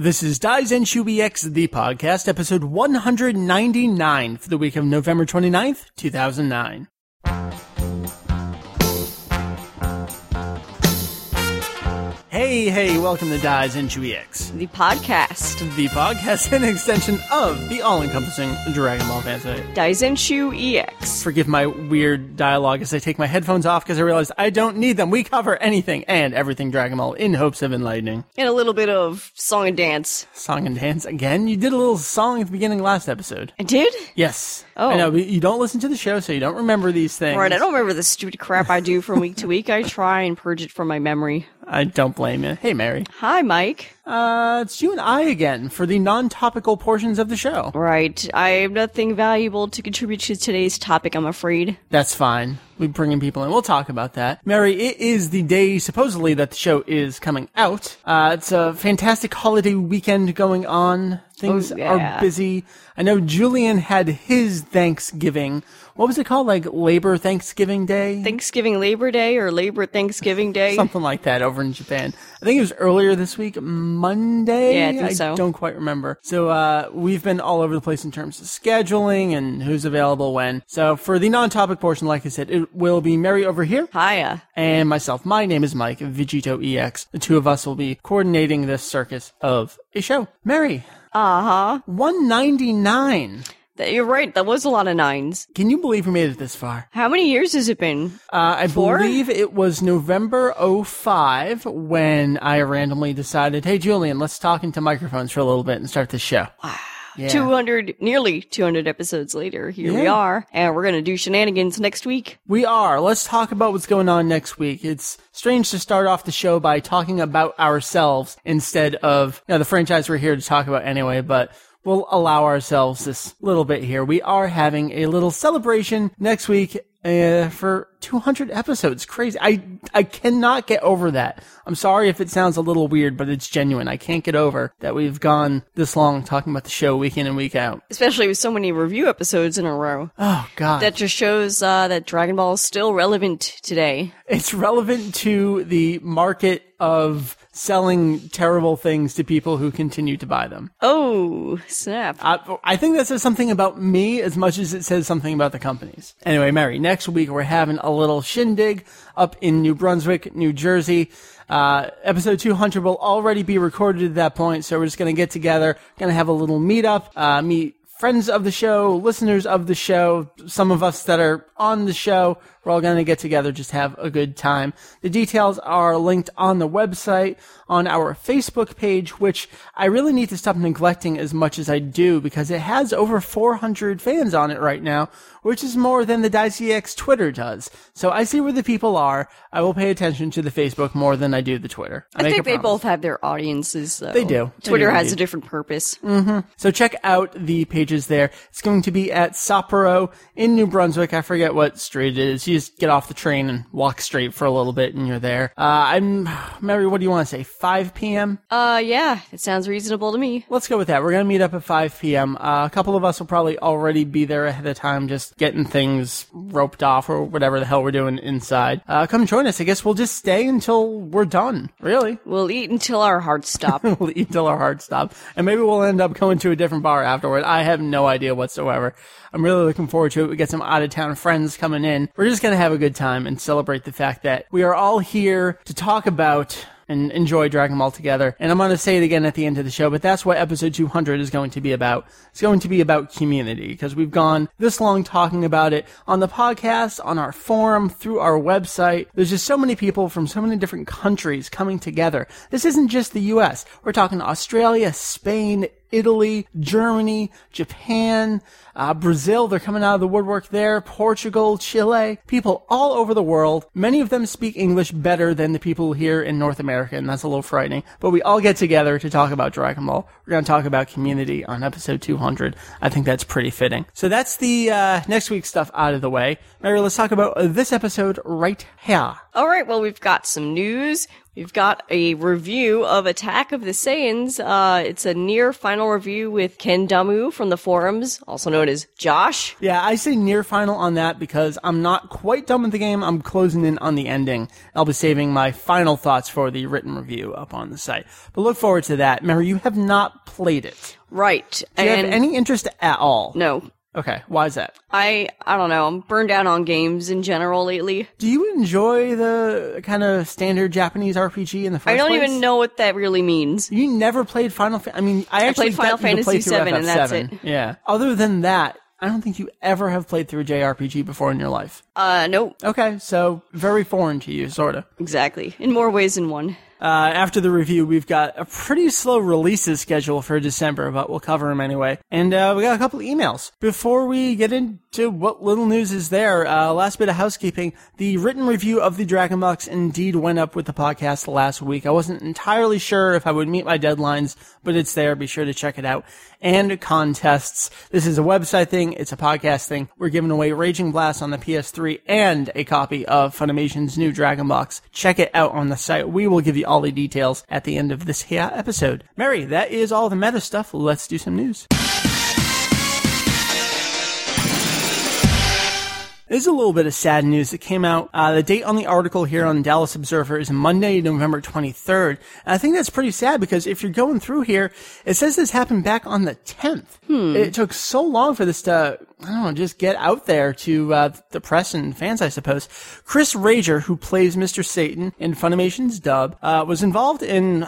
This is Daizenshuu EX, the podcast, episode 199 for the week of November 29th, 2009. Hey, hey, welcome to Daizenshuu EX, the podcast. the podcast an extension of the all-encompassing Dragon Ball fan site. Daizenshuu EX. Forgive my weird dialogue as I take my headphones off because I realized I don't need them. We cover anything and everything Dragon Ball in hopes of enlightening. And a little bit of song and dance. Song and dance again. You did a little song at the beginning of last episode. I did? Yes. Oh. I know, but you don't listen to the show, so you don't remember these things. Right, I don't remember the stupid crap I do from week to week. I try and purge it from my memory. I don't blame you. Hey, Meri. Hi, Mike. Uh, it's you and I again for the non-topical portions of the show. Right, I have nothing valuable to contribute to today's topic, I'm afraid. That's fine. We bring in people in. We'll talk about that. Meri, it is the day supposedly that the show is coming out. Uh, it's a fantastic holiday weekend going on. Things Oh, yeah. are busy. I know Julian had his Thanksgiving. What was it called? Like Labor Thanksgiving Day? Thanksgiving Labor Day or Labor Thanksgiving Day? Something like that over in Japan. I think it was earlier this week, Monday. Yeah, I think so. don't quite remember. So, uh, we've been all over the place in terms of scheduling and who's available when. So for the non-topic portion, like I said, it will be Meri over here. Hiya. and myself. My name is Mike VegettoEX. The two of us will be coordinating this circus of a show. Meri, Uh huh. 199. You're right, that was a lot of nines. Can you believe we made it this far? How many years has it been? Uh, I Four? believe it was November 05 when I randomly decided, hey, Julian, let's talk into microphones for a little bit and start the show. Yeah. 200, nearly 200 episodes later, here we are, and we're gonna do shenanigans next week. We are. Let's talk about what's going on next week. It's strange to start off the show by talking about ourselves instead of you know, the franchise we're here to talk about anyway, but we'll allow ourselves this little bit here. We are having a little celebration next week uh, for 200 episodes. Crazy. I I cannot get over that. I'm sorry if it sounds a little weird, but it's genuine. I can't get over that we've gone this long talking about the show week in and week out. Especially with so many review episodes in a row. Oh god. That just shows uh, that Dragon Ball is still relevant today. it's relevant to the market of selling terrible things to people who continue to buy them. Oh, snap. I, I think that says something about me as much as it says something about the companies. Anyway, Meri, next week we're having a little shindig up in New Brunswick, New Jersey. Uh, episode 200 will already be recorded at that point, so we're just gonna get together, gonna have a little meetup, uh, meet friends of the show, listeners of the show, some of us that are on the show. We're all going to get together, just have a good time. The details are linked on the website, on our Facebook page, which I really need to stop neglecting as much as I do because it has over 400 fans on it right now, which is more than the DZX Twitter does. So I see where the people are. I will pay attention to the Facebook more than I do the Twitter. I make think they promise. both have their audiences, though. They do. They Twitter do has a different purpose. Mm-hmm. So check out the pages there. It's going to be at Sapporo in New Brunswick. I forget what street it is. You just get off the train and walk straight for a little bit and you're there. Uh, I'm, Meri, what do you want to say? 5 p.m.? Uh, yeah, it sounds reasonable to me. Let's go with that. We're going to meet up at 5 p.m. Uh, a couple of us will probably already be there ahead of time, just getting things roped off or whatever the hell we're doing inside. Uh, come join us. I guess we'll just stay until we're done. Really? We'll eat until our hearts stop. we'll eat till our hearts stop. And maybe we'll end up going to a different bar afterward. I have no idea whatsoever. I'm really looking forward to it. We get some out of town friends coming in. We're just going to have a good time and celebrate the fact that we are all here to talk about and enjoy Dragon Ball together. And I'm going to say it again at the end of the show, but that's what episode 200 is going to be about. It's going to be about community because we've gone this long talking about it on the podcast, on our forum, through our website. There's just so many people from so many different countries coming together. This isn't just the US. We're talking Australia, Spain, Italy, Germany, Japan, uh, Brazil. They're coming out of the woodwork there. Portugal, Chile. People all over the world. Many of them speak English better than the people here in North America, and that's a little frightening. But we all get together to talk about Dragon Ball. We're going to talk about community on episode 200. I think that's pretty fitting. So that's the uh, next week's stuff out of the way. Meri, let's talk about this episode right here. All right, well, we've got some news. We've got a review of Attack of the Saiyans. Uh, it's a near final review with Kendamu from the forums, also known as Josh. Yeah, I say near final on that because I'm not quite done with the game. I'm closing in on the ending. I'll be saving my final thoughts for the written review up on the site. But look forward to that. Remember, you have not played it. Right. Do you and have any interest at all? no, Okay, why is that? I I don't know. I'm burned out on games in general lately. Do you enjoy the kind of standard Japanese RPG in the first I don't place? even know what that really means. You never played Final Fa- I mean, I actually played Final got you to play Fantasy through VII, and that's it. Yeah. Other than that, I don't think you ever have played through a JRPG before in your life. Uh, nope. Okay, so very foreign to you, sorta. Exactly. In more ways than one. Uh, after the review, we've got a pretty slow releases schedule for December, but we'll cover them anyway. And uh, we got a couple emails. Before we get into what little news is there, uh, last bit of housekeeping. The written review of the Dragon Box indeed went up with the podcast last week. I wasn't entirely sure if I would meet my deadlines, but it's there. Be sure to check it out. And contests. This is a website thing. It's a podcast thing. We're giving away Raging Blast on the PS3 and a copy of Funimation's new Dragon Box. Check it out on the site. We will give you all the details at the end of this here episode. Meri, that is all the meta stuff. Let's do some news. There's a little bit of sad news that came out. Uh, the date on the article here on Dallas Observer is Monday, November 23rd. And I think that's pretty sad because if you're going through here, it says this happened back on the 10th. It took so long for this to, I don't know, just get out there to uh, the press and fans, I suppose. Chris Rager, who plays Mr. Satan in Funimation's dub, uh, was involved in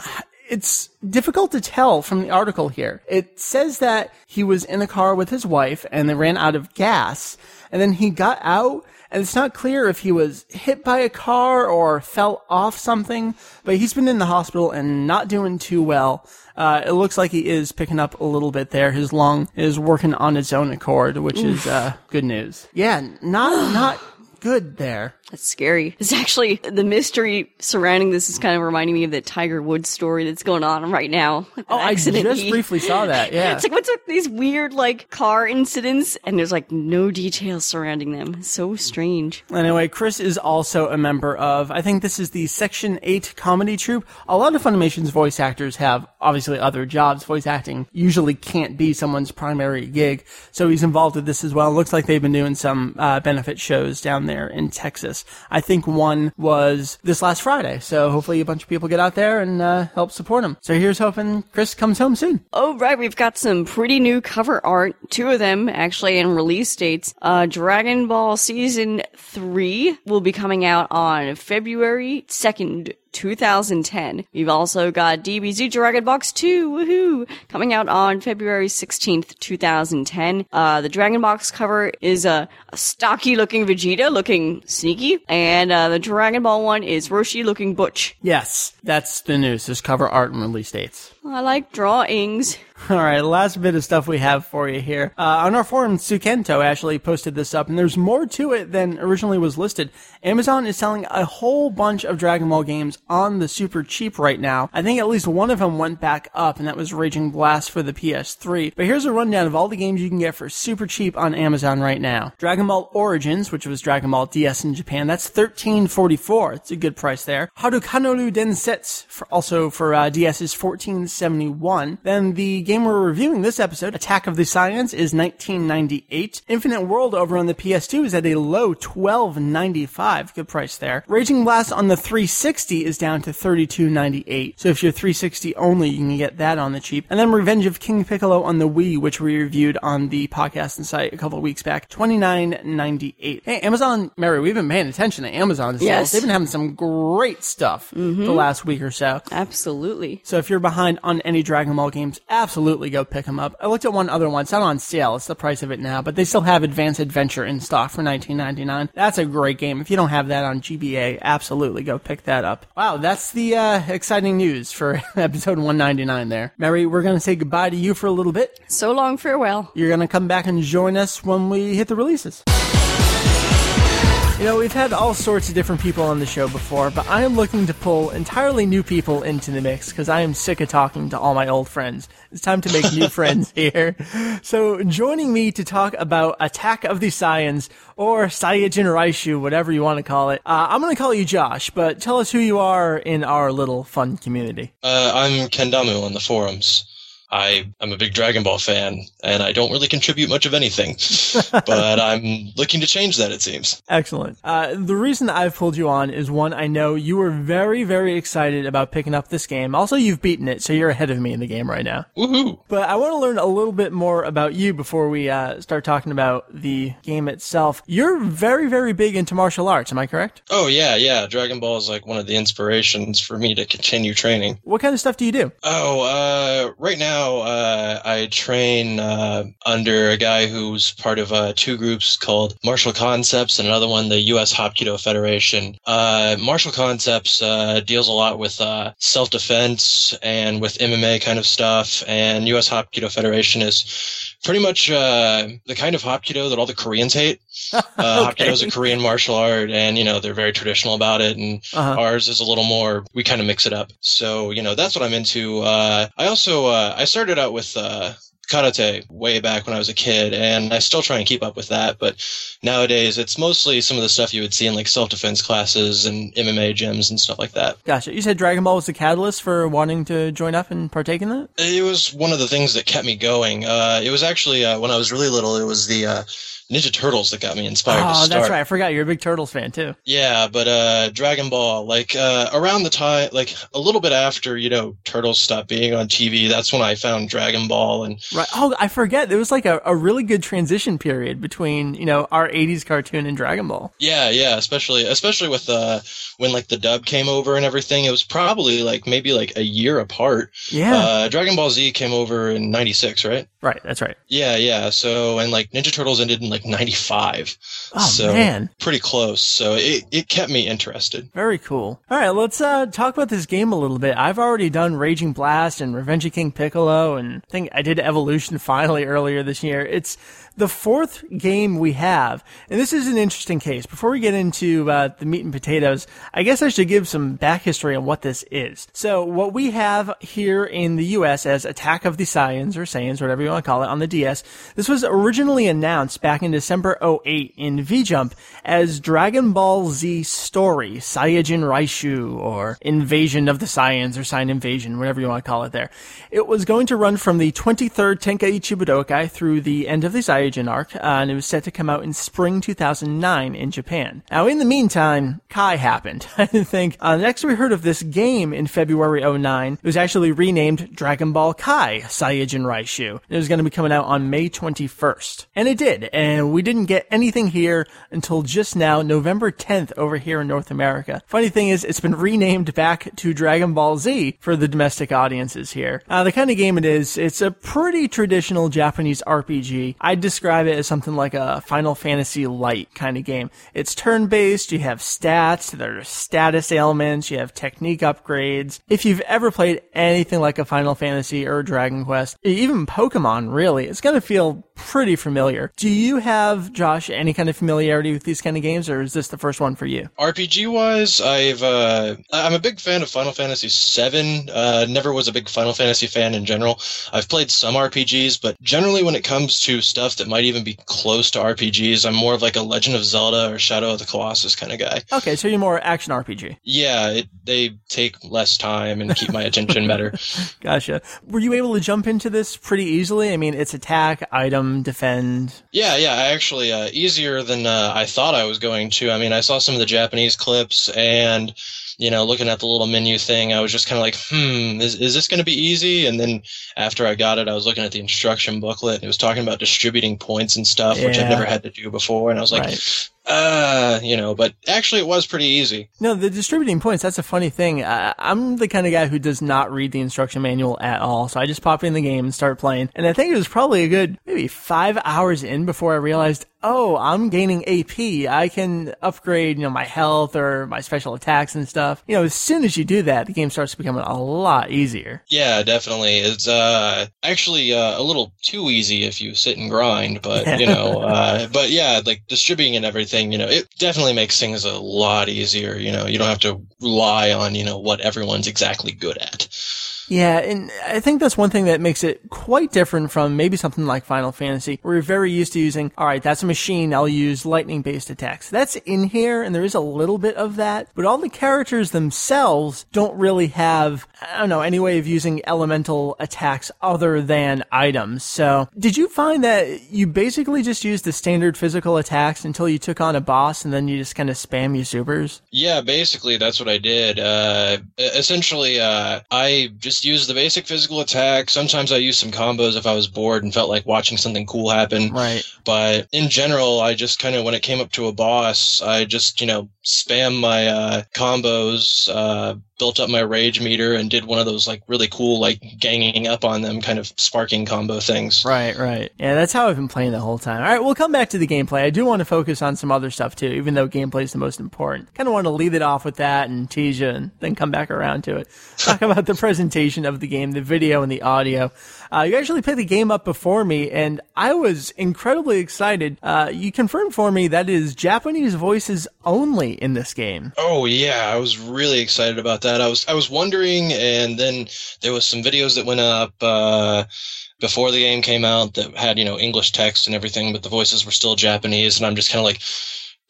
it's difficult to tell from the article here. It says that he was in a car with his wife and they ran out of gas and then he got out and it's not clear if he was hit by a car or fell off something, but he's been in the hospital and not doing too well. Uh, it looks like he is picking up a little bit there. His lung is working on its own accord, which is, uh, good news. Yeah, not, not good there. That's scary. It's actually the mystery surrounding this is kind of reminding me of the Tiger Woods story that's going on right now. Like Oh, I just briefly saw that. Yeah. It's like what's with these weird like car incidents and there's like no details surrounding them. So strange. Anyway, Chris is also a member of, I think this is the Section 8 comedy troupe. A lot of Funimation's voice actors have obviously other jobs. Voice acting usually can't be someone's primary gig. So he's involved with this as well. It looks like they've been doing some uh, benefit shows down there in Texas. I think one was this last Friday. So hopefully a bunch of people get out there and uh, help support him. So here's hoping Chris comes home soon. Oh, right. We've got some pretty new cover art. Two of them actually in release dates. Uh, Dragon Ball Season 3 will be coming out on February 2nd. 2010. We've also got DBZ Dragon Box 2, woohoo, coming out on February 16th, 2010. Uh, the Dragon Box cover is a, a stocky looking Vegeta looking sneaky, and uh, the Dragon Ball one is Roshi looking butch. Yes, that's the news. There's cover art and release dates. I like drawings. All right, last bit of stuff we have for you here. Uh, on our forum, Sukento actually posted this up, and there's more to it than originally was listed. Amazon is selling a whole bunch of Dragon Ball games on the super cheap right now. I think at least one of them went back up, and that was Raging Blast for the PS3. But here's a rundown of all the games you can get for super cheap on Amazon right now. Dragon Ball Origins, which was Dragon Ball DS in Japan, that's $13.44. It's a good price there. Harukanaru Densetsu, for, also for uh, DS, is $14.71. Then the game we're reviewing this episode, Attack of the Saiyans, is 1998. Infinite World over on the PS2 is at a low 12.95. Good price there. Raging Blast on the 360 is down to 32.98. So if you're 360 only, you can get that on the cheap. And then Revenge of King Piccolo on the Wii, which we reviewed on the podcast and site a couple weeks back, 29.98. Hey, Amazon, Meri, we've been paying attention to Amazon. Yes. They've been having some great stuff mm-hmm. the last week or so. Absolutely. So if you're behind on any Dragon Ball games, absolutely go pick them up. I looked at one other one. It's not on sale. It's the price of it now, but they still have Advanced Adventure in stock for 19.99. That's a great game. If you don't have that on GBA, absolutely go pick that up. Wow, that's the uh, exciting news for episode 199 there. Meri, we're going to say goodbye to you for a little bit. So long, farewell. You're going to come back and join us when we hit the releases. You know, we've had all sorts of different people on the show before, but I am looking to pull entirely new people into the mix because I am sick of talking to all my old friends. It's time to make new friends here. So, joining me to talk about Attack of the Saiyans or Saiyajin Raishu, whatever you want to call it, uh, I'm going to call you Josh, but tell us who you are in our little fun community. Uh, I'm Kendamu on the forums. I am a big Dragon Ball fan, and I don't really contribute much of anything. but I'm looking to change that, it seems. Excellent. Uh, the reason I've pulled you on is one, I know you were very, very excited about picking up this game. Also, you've beaten it, so you're ahead of me in the game right now. Woohoo! But I want to learn a little bit more about you before we uh, start talking about the game itself. You're very, very big into martial arts, am I correct? Oh, yeah, yeah. Dragon Ball is like one of the inspirations for me to continue training. What kind of stuff do you do? Oh, uh, right now, uh, I train uh, under a guy who's part of uh, two groups called Martial Concepts and another one, the U.S. Hapkido Federation. Uh, Martial Concepts uh, deals a lot with uh, self-defense and with MMA kind of stuff, and U.S. Hapkido Federation is pretty much uh, the kind of Hapkido that all the Koreans hate. Uh, Okay. Hapkido is a Korean martial art, and you know they're very traditional about it, and Uh-huh. ours is a little more. We kind of mix it up. So you know that's what I'm into. Uh, I also uh, I started out with. Karate way back when I was a kid, and I still try and keep up with that. But nowadays, it's mostly some of the stuff you would see in like self-defense classes and MMA gyms and stuff like that. Gotcha. You said Dragon Ball was the catalyst for wanting to join up and partake in that? It was one of the things that kept me going. Uh, it was actually uh, when I was really little. It was the uh, Ninja Turtles that got me inspired to Oh, that's right. I forgot you're a big Turtles fan too. Yeah, but uh, Dragon Ball, like uh, around the time, like a little bit after, you know, Turtles stopped being on TV. That's when I found Dragon Ball, and Right. Oh, I forget. There was like a, a really good transition period between, you know, our 80s cartoon and Dragon Ball. yeah, yeah, especially especially with uh, when like the dub came over and everything. It was probably like maybe like a year apart. Yeah. Uh, Dragon Ball Z came over in '96, right? right. That's right. Yeah, yeah. So and like Ninja Turtles ended in like '95. Oh, so man. pretty close. So it it kept me interested. Very cool. All right, let's uh, talk about this game a little bit. I've already done Raging Blast and Revenge of King Piccolo, and I think I did Evolution finally earlier this year. It's the fourth game we have, and this is an interesting case. Before we get into uh, the meat and potatoes, I guess I should give some back history on what this is. So, what we have here in the U.S. as Attack of the Saiyans, or Saiyans, whatever you want to call it, on the DS, this was originally announced back in December 08 in V-Jump as Dragon Ball Z Story, Saiyajin Raishu, or Invasion of the Saiyans, or Saiyan Invasion, whatever you want to call it there. It was going to run from the 23rd Tenkaichi Budokai through the end of the Saiyajin arc, uh, and it was set to come out in spring 2009 in Japan. Now, in the meantime, Kai happened. I think uh, next we heard of this game in February 09. It was actually renamed Dragon Ball Kai Saiyajin Raishu. It was going to be coming out on May 21st. And it did, and we didn't get anything here until just now, November 10th over here in North America. Funny thing is, it's been renamed back to Dragon Ball Z for the domestic audiences here. Uh, the kind of game it is, it's a pretty traditional Japanese RPG. I'd describe it as something like a Final Fantasy light kind of game. It's turn-based, you have stats, there are status ailments, you have technique upgrades. If you've ever played anything like a Final Fantasy or Dragon Quest, even Pokemon really, it's gonna feel pretty familiar. Do you have, Josh, any kind of familiarity with these kind of games, or is this the first one for you? RPG wise, I've uh, I'm a big fan of Final Fantasy VII. Uh, never was a big Final Fantasy fan in general. I've played some RPGs, but generally when it comes to stuff that might even be close to RPGs, I'm more of like a Legend of Zelda or Shadow of the Colossus kind of guy. Okay, so you're more action RPG. Yeah, it, they take less time and keep my attention better. Gotcha. Were you able to jump into this pretty easily? I mean, it's attack, item, defend. Yeah, yeah, actually uh, easier than uh, I thought I was going to. I mean, I saw some of the Japanese clips and you know, looking at the little menu thing, I was just kind of like, hmm, is, is this going to be easy? And then after I got it, I was looking at the instruction booklet and it was talking about distributing points and stuff, which I've never had to do before. And I was like, Right. Uh, you know, but actually it was pretty easy. No, the distributing points, that's a funny thing. I, I'm the kind of guy who does not read the instruction manual at all. So I just pop in the game and start playing. And I think it was probably a good maybe five hours in before I realized oh, I'm gaining AP. I can upgrade, you know, my health or my special attacks and stuff. You know, as soon as you do that, the game starts becoming a lot easier. Yeah, definitely. It's uh actually uh, a little too easy if you sit and grind, but you know, uh, but yeah, like distributing and everything, you know, it definitely makes things a lot easier. You know, you don't have to rely on you know what everyone's exactly good at. Yeah, and I think that's one thing that makes it quite different from maybe something like Final Fantasy, where you're very used to using, alright, that's a machine, I'll use lightning based attacks. That's in here, and there is a little bit of that, but all the characters themselves don't really have, I don't know, any way of using elemental attacks other than items. So, did you find that you basically just used the standard physical attacks until you took on a boss, and then you just kind of spam your supers? Yeah, basically, that's what I did. Uh, essentially, uh, I just use the basic physical attack. Sometimes I use some combos if I was bored and felt like watching something cool happen. Right. But in general, I just kind of, when it came up to a boss, I just, you know, spam my uh, combos, uh, built up my rage meter and did one of those like really cool like ganging up on them kind of sparking combo things. Right, right. Yeah, that's how I've been playing the whole time. All right, we'll come back to the gameplay. I do want to focus on some other stuff too, even though gameplay is the most important. Kind of want to lead it off with that and tease you and then come back around to it. Talk about the presentation of the game, the video and the audio. Uh, you actually played the game up before me, and I was incredibly excited. Uh, you confirmed for me that is Japanese voices only in this game. Oh yeah, I was really excited about that. I was I was wondering, and then there was some videos that went up. Uh, before the game came out that had you know English text and everything, but the voices were still Japanese, and I'm just kind of like,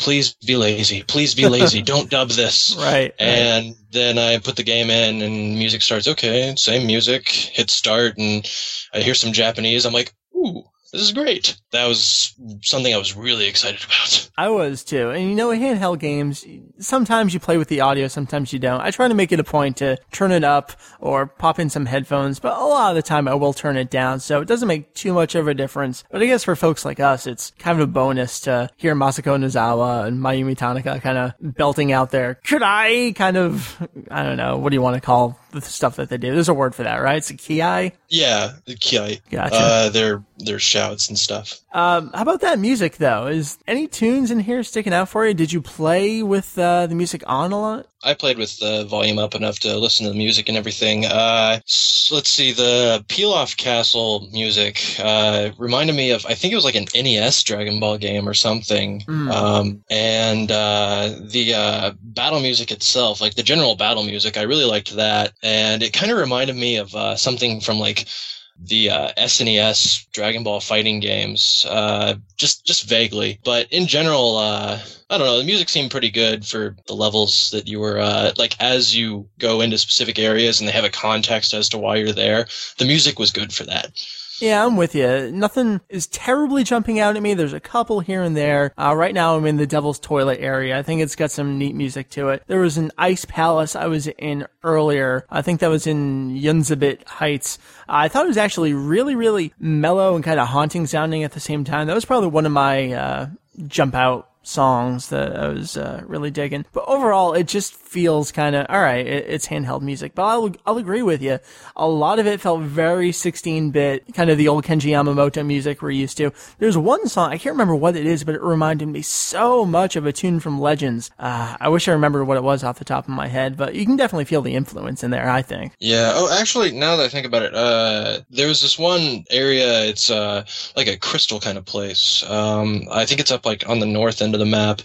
please be lazy, please be lazy, don't dub this. Right. And right. then I put the game in, and music starts. Okay, same music. Hit start, and I hear some Japanese. I'm like, ooh, this is great. That was something I was really excited about. I was too. And you know, handheld games, sometimes you play with the audio, sometimes you don't. I try to make it a point to turn it up or pop in some headphones, but a lot of the time I will turn it down, so it doesn't make too much of a difference. But I guess for folks like us, it's kind of a bonus to hear Masako Nozawa and Mayumi Tanaka kind of belting out there. Could I kind of, I don't know, what do you want to call the stuff that they do? There's a word for that, right? It's a kiai? Yeah, the kiai. Gotcha. Uh, they're, they're shouts and stuff. Um, how about that music though? Is any tunes in here sticking out for you? Did you play with uh, the music on a lot? I played with the volume up enough to listen to the music and everything. Uh, let's see, the Pilaf Castle music uh, reminded me of I think it was like an NES Dragon Ball game or something. Mm. Um, and uh, the uh, battle music itself, like the general battle music, I really liked that, and it kind of reminded me of uh, something from like the uh, SNES Dragon Ball fighting games, uh, just just vaguely. But in general, uh, I don't know. The music seemed pretty good for the levels that you were uh, like. As you go into specific areas and they have a context as to why you're there, the music was good for that. Yeah, I'm with you. Nothing is terribly jumping out at me. There's a couple here and there. Uh, right now, I'm in the Devil's Toilet area. I think it's got some neat music to it. There was an Ice Palace I was in earlier. I think that was in Yunzabit Heights. I thought it was actually really, really mellow and kind of haunting sounding at the same time. That was probably one of my uh, jump out songs that I was uh, really digging. But overall, it just feels kind of all right. It, it's handheld music, but I'll I'll agree with you. A lot of it felt very 16-bit, kind of the old Kenji Yamamoto music we're used to. There's one song I can't remember what it is, but it reminded me so much of a tune from Legends. Uh, I wish I remembered what it was off the top of my head, but you can definitely feel the influence in there. I think. Yeah. Oh, actually, now that I think about it, uh, there was this one area. It's uh, like a crystal kind of place. Um, I think it's up like on the north end of the map.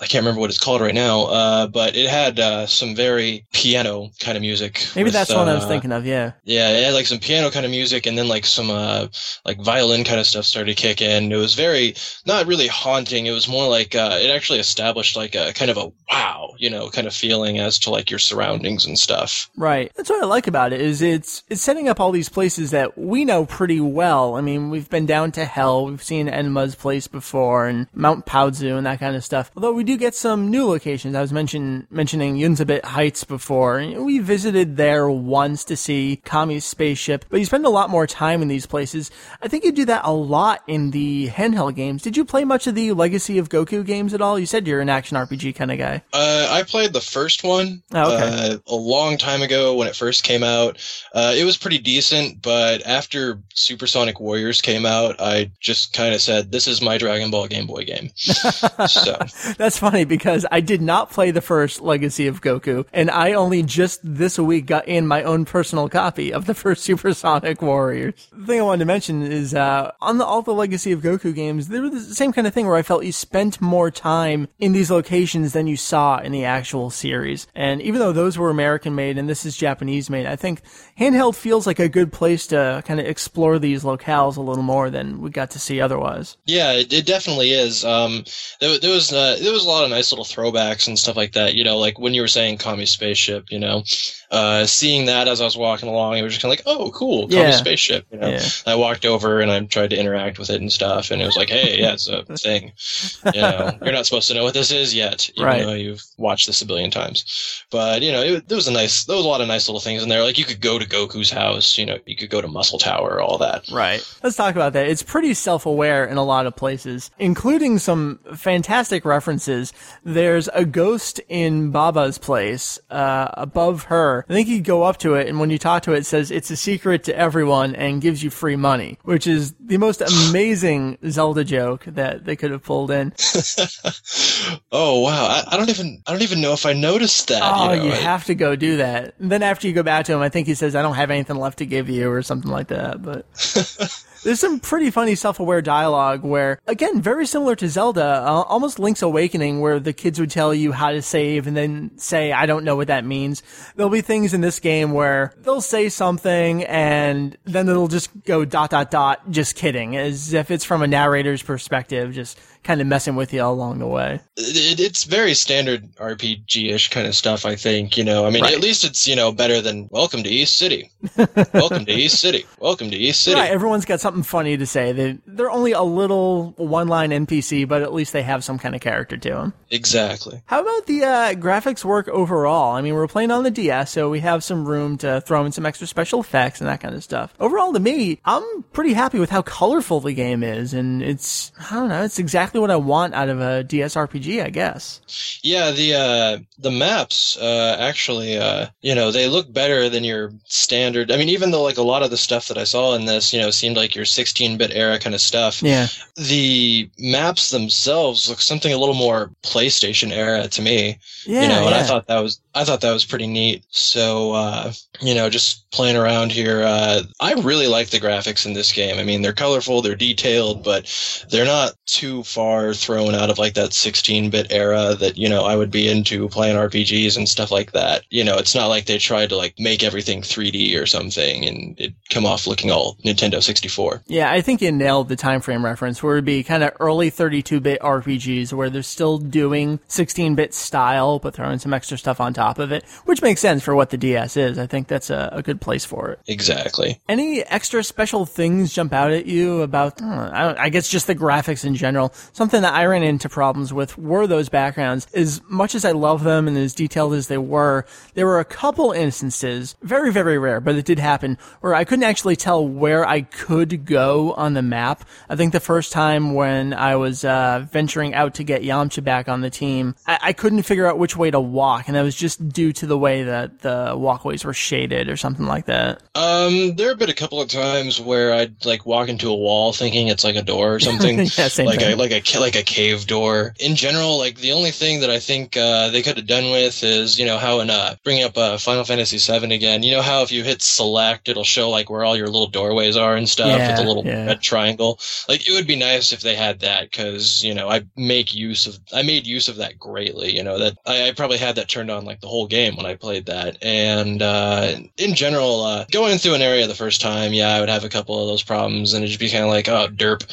I can't remember what it's called right now, uh, but it had uh, some very piano kind of music. Maybe with, that's one I was uh, thinking of. Yeah. Yeah, it had like some piano kind of music, and then like some uh, like violin kind of stuff started to kick in. It was very not really haunting. It was more like uh, it actually established like a kind of a wow, you know, kind of feeling as to like your surroundings and stuff. Right. That's what I like about it is it's it's setting up all these places that we know pretty well. I mean, we've been down to Hell, we've seen Enma's place before, and Mount Paozu, and and that kind of stuff. Although we do get some new locations. I was mention, mentioning Yunzabit Heights before. We visited there once to see Kami's spaceship, but you spend a lot more time in these places. I think you do that a lot in the handheld games. Did you play much of the Legacy of Goku games at all? You said you're an action RPG kind of guy. Uh, I played the first one oh, okay. uh, a long time ago when it first came out. Uh, it was pretty decent, but after Supersonic Warriors came out, I just kind of said, "This is my Dragon Ball Game Boy game." so that's funny because I did not play the first Legacy of Goku, and I only just this week got in my own personal copy of the first Supersonic Warriors. The thing I wanted to mention is uh, on the all the Legacy of Goku games, they were the same kind of thing where I felt you spent more time in these locations than you saw in the actual series. And even though those were American made and this is Japanese made, I think handheld feels like a good place to kind of explore these locales a little more than we got to see otherwise. Yeah, it, it definitely is. Um, there, there was uh, there was a lot of nice little throwbacks and stuff like that. You know, like when you were saying Kami spaceship. You know, uh, seeing that as I was walking along, it was just kind of like, oh, cool, Yeah. spaceship. You know, Yeah. I walked over and I tried to interact with it and stuff, and it was like, hey, yeah, it's a thing. You know, you're not supposed to know what this is yet, even Right. though you've watched this a billion times. But you know, it, there was a nice, there was a lot of nice little things in there. Like you could go to Goku's house. You know, you could go to Muscle Tower, all that. Right. Let's talk about that. It's pretty self-aware in a lot of places, including some fantastic references. There's a ghost in Baba's place, uh, above her. I think you go up to it, and when you talk to it, it says it's a secret to everyone and gives you free money, which is the most amazing Zelda joke that they could have pulled in. oh wow, I, I don't even, I don't even know if I noticed that. Oh, you, know, you I- have to go do that. And then after you go back to him, I think he says, I don't have anything left to give you or something like that. But there's some pretty funny self-aware dialogue where, again, very similar to Zelda, uh, almost Link's Awakening, where the kids would tell you how to save and then say, I don't know what that means. There'll be things in this game where they'll say something and then it'll just go dot, dot, dot, just kidding, as if it's from a narrator's perspective, just kind of messing with you all along the way. it, it's very standard RPG-ish kind of stuff. I think you know. I mean, Right. at least it's you know better than "Welcome to East City," "Welcome to East City," "Welcome to East City." Right, everyone's got something funny to say. They, they're only a little one-line NPC, but at least they have some kind of character to them. Exactly. How about the uh, graphics work overall? I mean, we're playing on the DS, so we have some room to throw in some extra special effects and that kind of stuff. Overall, to me, I'm pretty happy with how colorful the game is, and it's I don't know, it's exactly what I want out of a DS RPG, I guess. Yeah, the uh, the maps uh, actually, uh, you know, they look better than your standard. I mean, even though like a lot of the stuff that I saw in this, you know, seemed like your 16-bit era kind of stuff. Yeah, The maps themselves look something a little more PlayStation era to me. yeah, you know, and I thought that was I thought that was pretty neat. So uh, you know, just playing around here, uh, I really like the graphics in this game. I mean, they're colorful, they're detailed, but they're not too far thrown out of like that 16-bit era that you know I would be into playing RPGs and stuff like that. You know, it's not like they tried to like make everything 3D or something and it come off looking all Nintendo 64. Yeah, I think you nailed the time frame reference where it'd be kind of early 32-bit RPGs where they're still doing 16-bit style but throwing some extra stuff on top of it, which makes sense for what the DS is. I think that's a, a good place for it. Exactly. Any extra special things jump out at you about, I, don't know, I, I guess just the graphics in general? Something that I ran into problems with were those backgrounds. As much as I love them and as detailed as they were, there were a couple instances, very, very rare, but it did happen, where I couldn't actually tell where I could go on the map. I think the first time when I was uh, venturing out to get Yamcha back on the team, I, I couldn't figure out which way to walk, and that was just due to the way that the walkways were shaded or something like that. Um, there have been a couple of times where I'd like walk into a wall thinking it's like a door or something. Yeah, same like thing. a like a like a cave door. In general, like the only thing that I think uh, they could have done with is you know how in uh, bringing up uh, Final Fantasy VII again. You know how if you hit select, it'll show like where all your little doorways are and stuff with Yeah, the little yeah. red triangle. Like it would be nice if they had that because you know I make use of I made use of that greatly. You know that I, I probably had that turned on like the whole game when I played that. And uh, in general, uh, going through an area the first time, yeah, I would have a couple of those problems, and it'd just be kind of like, oh, derp.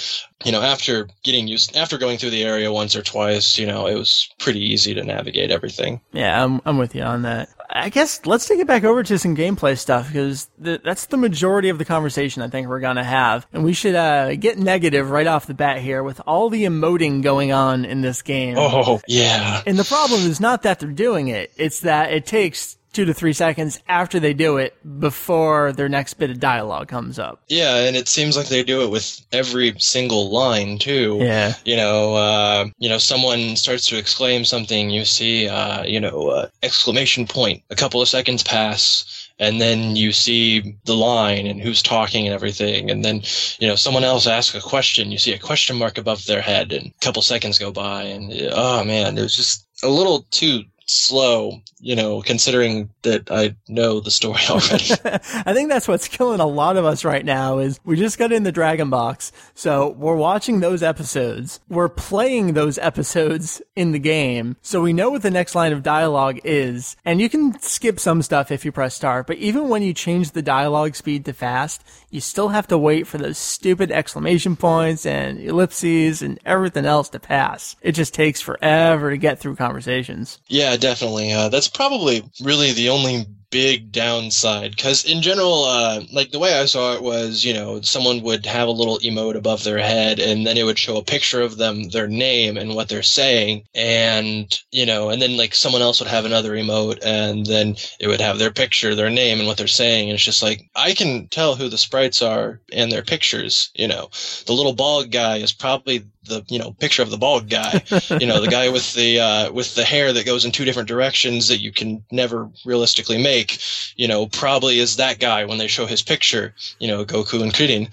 You know, after getting used, after going through the area once or twice, you know, it was pretty easy to navigate everything. Yeah, I'm, I'm with you on that. I guess let's take it back over to some gameplay stuff because th- that's the majority of the conversation I think we're gonna have, and we should uh, get negative right off the bat here with all the emoting going on in this game. Oh, yeah. And the problem is not that they're doing it; it's that it takes two to three seconds after they do it before their next bit of dialogue comes up. Yeah, and it seems like they do it with every single line too. Yeah. You know, uh, you know, someone starts to exclaim something, you see, uh, you know, uh, exclamation point. A couple of seconds pass. And then you see the line and who's talking and everything. And then, you know, someone else asks a question. You see a question mark above their head, and a couple seconds go by. And oh man, it was just a little too slow, you know, considering that I know the story already. I think that's what's killing a lot of us right now is we just got in the Dragon Box. So we're watching those episodes. We're playing those episodes in the game. So we know what the next line of dialogue is. And you can skip some stuff if you press start, but even when you change the dialogue speed to fast, you still have to wait for those stupid exclamation points and ellipses and everything else to pass. It just takes forever to get through conversations. Yeah, definitely. Uh, that's probably really the only big downside because in general uh, like the way i saw it was you know someone would have a little emote above their head and then it would show a picture of them their name and what they're saying and you know and then like someone else would have another emote and then it would have their picture their name and what they're saying and it's just like i can tell who the sprites are and their pictures you know the little bald guy is probably the you know picture of the bald guy. You know the guy with the uh, with the hair that goes in two different directions that you can never realistically make you know probably is that guy when they show his picture you know goku and Krillin.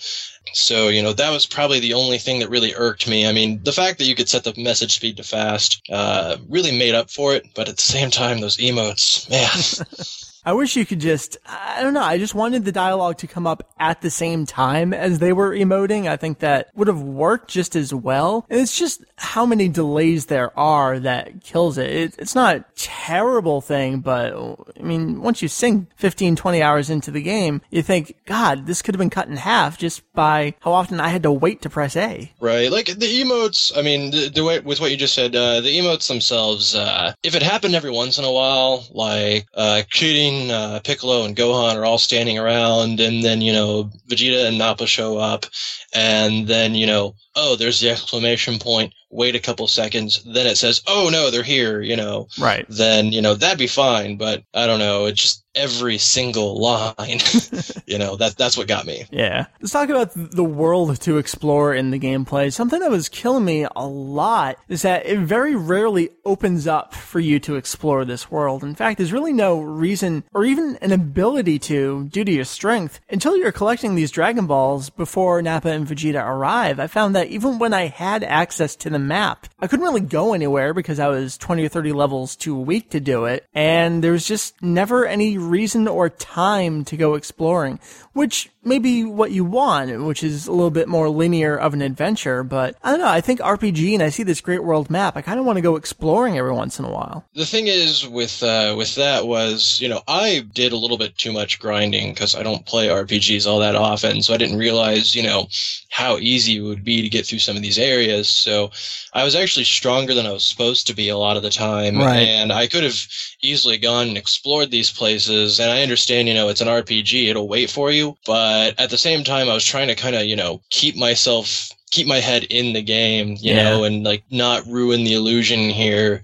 So you know that was probably the only thing that really irked me. I mean the fact that you could set the message speed to fast uh, really made up for it but at the same time those emotes man I wish you could just, I don't know, I just wanted the dialogue to come up at the same time as they were emoting. I think that would have worked just as well. And it's just how many delays there are that kills it. it it's not terrible thing, but I mean, once you sink 15, 20 hours into the game, you think, God, this could have been cut in half just by how often I had to wait to press A. Right. Like the emotes, I mean, the, the way, with what you just said, uh, the emotes themselves, uh, if it happened every once in a while, like, uh, Krillin uh, Piccolo and Gohan are all standing around, and then you know Vegeta and Nappa show up, and then you know oh there's the exclamation point. Wait a couple seconds, then it says oh no they're here. You know right. Then you know that'd be fine, but I don't know. It's just every single line. you know that that's what got me. Yeah. Let's talk about the world to explore in the gameplay. Something that was killing me a lot is that it very rarely opens up for you to explore this world. In fact, there's really no reason or even an ability to due to your strength until you're collecting these Dragon Balls before Nappa and Vegeta arrive. I found that even when I had access to the map, I couldn't really go anywhere because I was 20 or 30 levels too weak to do it. And there was just never any reason or time to go exploring, which may be what you want, which is a little bit more linear of an adventure. But I don't know. I think RPG and I see this great world map. I kind of want to go exploring every once in a while. The thing is with uh, with that was, you know, I did a little bit too much grinding because I don't play RPGs all that often, so I didn't realize, you know, how easy it would be to get through some of these areas. So I was actually stronger than I was supposed to be a lot of the time, Right. and I could have easily gone and explored these places. And I understand, you know, it's an RPG; it'll wait for you, but at the same time, I was trying to kind of, you know, keep myself keep my head in the game, you Yeah. know, and like not ruin the illusion here.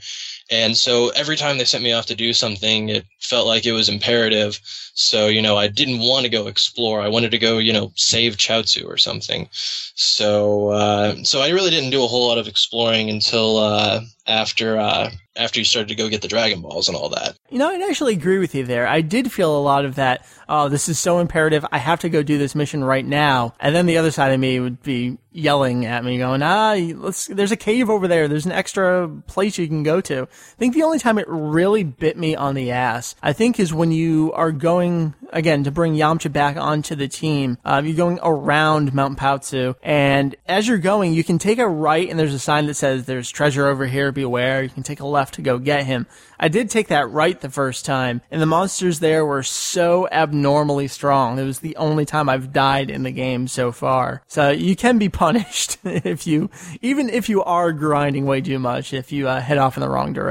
And so every time they sent me off to do something, it felt like it was imperative. So, you know, I didn't want to go explore. I wanted to go, you know, save Chaozu or something. So, uh, so I really didn't do a whole lot of exploring until, uh, after, uh, after you started to go get the Dragon Balls and all that. You know, I'd actually agree with you there. I did feel a lot of that. Oh, this is so imperative. I have to go do this mission right now. And then the other side of me would be yelling at me, going, "Ah, let's. There's a cave over there. There's an extra place you can go to." I think the only time it really bit me on the ass, I think, is when you are going again to bring Yamcha back onto the team. Uh, you're going around Mount Paozu, and as you're going, you can take a right, and there's a sign that says "There's treasure over here. Beware." You can take a left left to go get him. I did take that right the first time, and the monsters there were so abnormally strong. It was the only time I've died in the game so far. So you can be punished if you, even if you are grinding way too much, if you uh, head off in the wrong direction.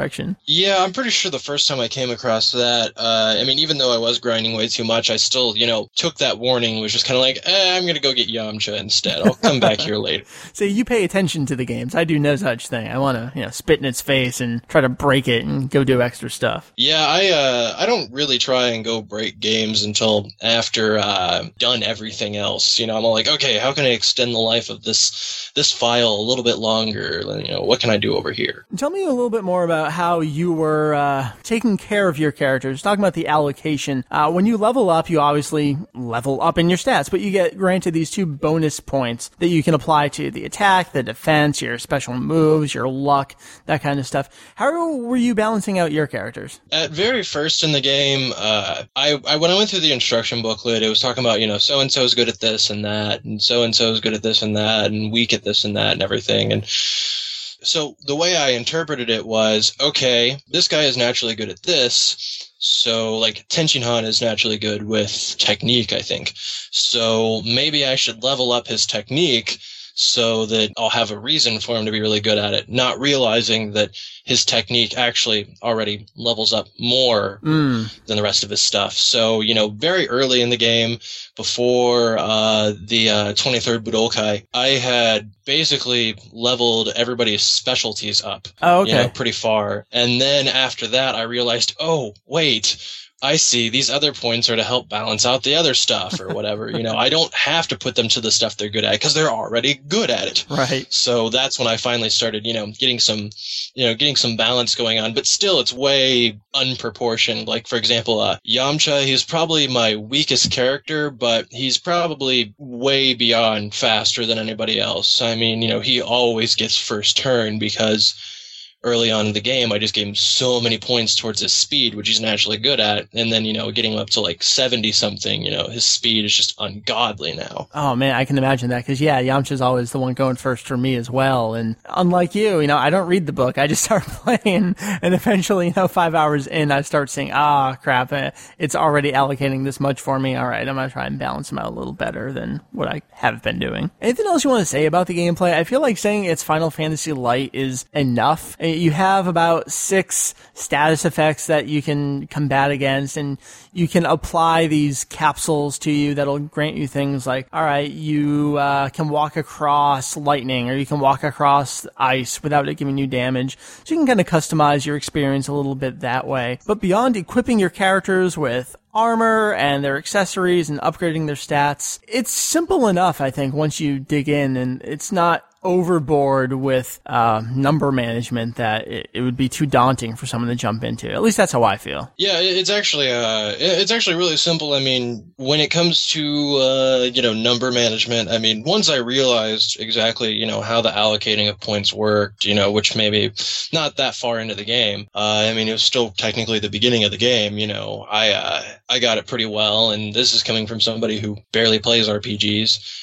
Yeah, I'm pretty sure the first time I came across that, uh, I mean, even though I was grinding way too much, I still, you know, took that warning, was just kind of like, eh, I'm going to go get Yamcha instead. I'll come back here later. So you pay attention to the games. I do no such thing. I want to, you know, spit in its face and try to break it and go do extra stuff. Yeah, I uh, I don't really try and go break games until after uh, done everything else. You know, I'm all like, okay, how can I extend the life of this this file a little bit longer? You know, what can I do over here? Tell me a little bit more about how you were uh, taking care of your characters. Talking about the allocation. Uh, when you level up, you obviously level up in your stats, but you get granted these two bonus points that you can apply to the attack, the defense, your special moves, your luck, that kind of stuff. How were you balancing out your characters? At very first in the game, uh, I, I when I went through the instruction booklet, it was talking about you know so and so is good at this and that, and so and so is good at this and that, and weak at this and that, and everything, and so the way I interpreted it was, okay, this guy is naturally good at this. So like Tenshin Tenshinhan is naturally good with technique, I think. So maybe I should level up his technique so that I'll have a reason for him to be really good at it, not realizing that his technique actually already levels up more Mm. than the rest of his stuff. So, you know, very early in the game, before uh, the uh, 23rd Budokai, I had basically leveled everybody's specialties up Oh, okay. you know, pretty far. And then after that, I realized, oh, wait, I see. These other points are to help balance out the other stuff or whatever. you know, I don't have to put them to the stuff they're good at because they're already good at it. Right. So that's when I finally started, you know, getting some, you know, getting some balance going on. But still, it's way unproportioned. Like for example, uh, Yamcha, he's probably my weakest character, but he's probably way beyond faster than anybody else. I mean, you know, he always gets first turn because early on in the game, I just gave him so many points towards his speed, which he's naturally good at. And then, you know, getting him up to like 70 something, you know, his speed is just ungodly now. Oh man, I can imagine that because yeah, Yamcha's always the one going first for me as well. And unlike you, you know, I don't read the book. I just start playing, and eventually, you know, five hours in, I start saying, "Ah, crap! eh, It's already allocating this much for me. All right, I'm gonna try and balance him out a little better than what I have been doing." Anything else you want to say about the gameplay? I feel like saying it's Final Fantasy Light is enough. Eh, You have about six status effects that you can combat against, and you can apply these capsules to you that'll grant you things like, all right, you uh, can walk across lightning or you can walk across ice without it giving you damage. So you can kind of customize your experience a little bit that way. But beyond equipping your characters with armor and their accessories and upgrading their stats, it's simple enough, I think, once you dig in and it's not overboard with uh, number management that it, it would be too daunting for someone to jump into. At least that's how I feel. Yeah, it's actually uh, it's actually really simple. I mean, when it comes to uh, you know number management, I mean, once I realized exactly you know how the allocating of points worked, you know, which maybe not that far into the game. Uh, I mean, it was still technically the beginning of the game. You know, I uh, I got it pretty well, and this is coming from somebody who barely plays RPGs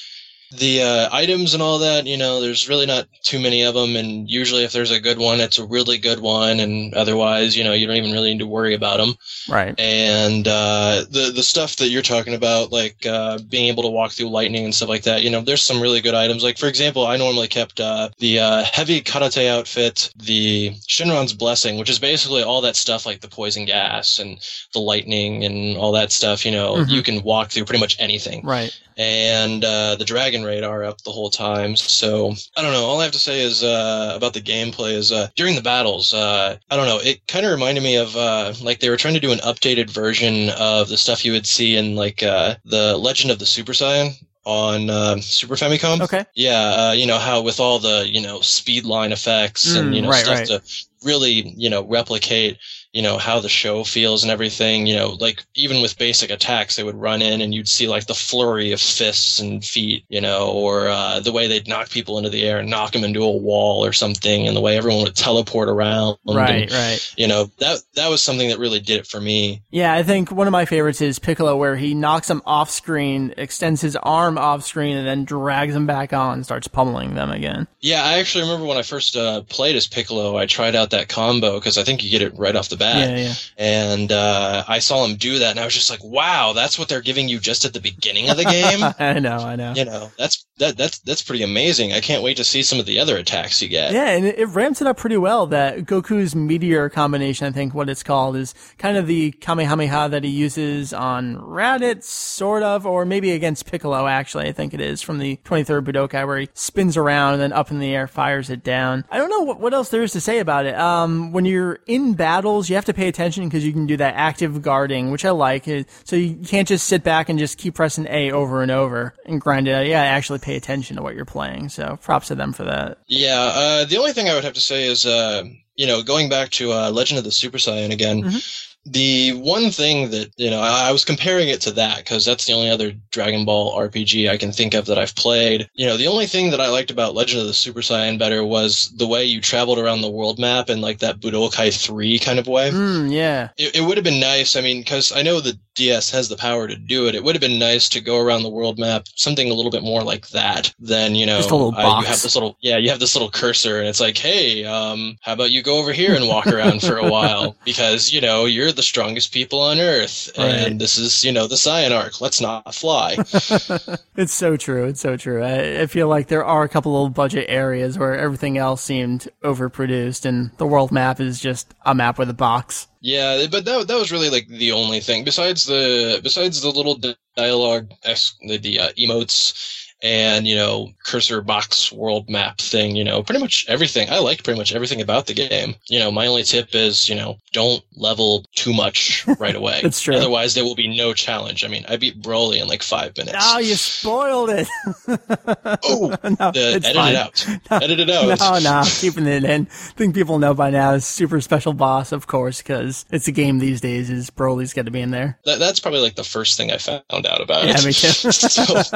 the uh, items and all that, you know, there's really not too many of them, and usually if there's a good one, it's a really good one, and otherwise, you know, you don't even really need to worry about them. Right. And uh, the the stuff that you're talking about, like uh, being able to walk through lightning and stuff like that, you know, there's some really good items. Like for example, I normally kept uh, the uh, heavy karate outfit, the Shenron's blessing, which is basically all that stuff like the poison gas and the lightning and all that stuff. You know, Mhm. you can walk through pretty much anything Right. And uh, the dragon radar up the whole time. So I don't know. All I have to say is uh, about the gameplay is uh, during the battles. Uh, I don't know. It kind of reminded me of uh, like they were trying to do an updated version of the stuff you would see in like uh, the Legend of the Super Saiyan on um Super Famicom. Okay. Yeah, uh, you know how with all the you know speed line effects and Mm, you know right, stuff right. to really you know replicate you know, how the show feels and everything. You know, like even with basic attacks, they would run in and you'd see like the flurry of fists and feet, you know, or uh, the way they'd knock people into the air and knock them into a wall or something, and the way everyone would teleport around. Right, and, right. You know, that that was something that really did it for me. Yeah, I think one of my favorites is Piccolo, where he knocks them off screen, extends his arm off screen, and then drags them back on and starts pummeling them again. Yeah, I actually remember when I first uh, played as Piccolo, I tried out that combo because I think you get it right off the bat. Yeah, yeah. And uh, I saw him do that, and I was just like, "Wow, that's what they're giving you just at the beginning of the game." I know, I know. you know, that's that that's that's pretty amazing. I can't wait to see some of the other attacks you get. Yeah, and it, it ramps it up pretty well. That Goku's meteor combination, I think what it's called, is kind of the Kamehameha that he uses on Raditz, sort of, or maybe against Piccolo, actually. I think it is from the 23rd Budokai, where he spins around and then up in the air fires it down. I don't know what, what else there is to say about it. Um, when you're in battles, you have to pay attention because you can do that active guarding, which I like. So you can't just sit back and just keep pressing A over and over and grind it out. Yeah, actually pay attention to what you're playing. So props to them for that. Yeah, uh, the only thing I would have to say is, uh, you know, going back to uh, Legend of the Super Saiyan again, the one thing that, you know, I, was comparing it to that because that's the only other Dragon Ball RPG I can think of that I've played. You know, the only thing that I liked about Legend of the Super Saiyan better was the way you traveled around the world map in like that Budokai 3 kind of way. Mm, yeah. It, it would have been nice. I mean, because I know the DS has the power to do it. It would have been nice to go around the world map something a little bit more like that than you know. Just a little uh, box. you have this little yeah, you have this little cursor, and it's like, hey, um, how about you go over here and walk around for a while because you know you're the strongest people on Earth, Right. and this is you know the Saiyan arc. Let's not fly. It's so true. It's so true. I, I feel like there are a couple of budget areas where everything else seemed overproduced, and the world map is just a map with a box. Yeah, but that that was really like the only thing besides the besides the little dialogue, the uh, emotes, and you know cursor box world map thing. You know, pretty much everything. I liked pretty much everything about the game. You know, my only tip is you know don't level too much right away. That's true. Otherwise, there will be no challenge. I mean, I beat Broly in like five minutes. Oh, you spoiled it. oh, no, it's edit fine. it out. Edit it out. No, no, keeping it in. I think people know by now. It's super special boss, of course, because it's a game these days. Is Broly's got to be in there. That, that's probably like the first thing I found out about Yeah, it. me too. So-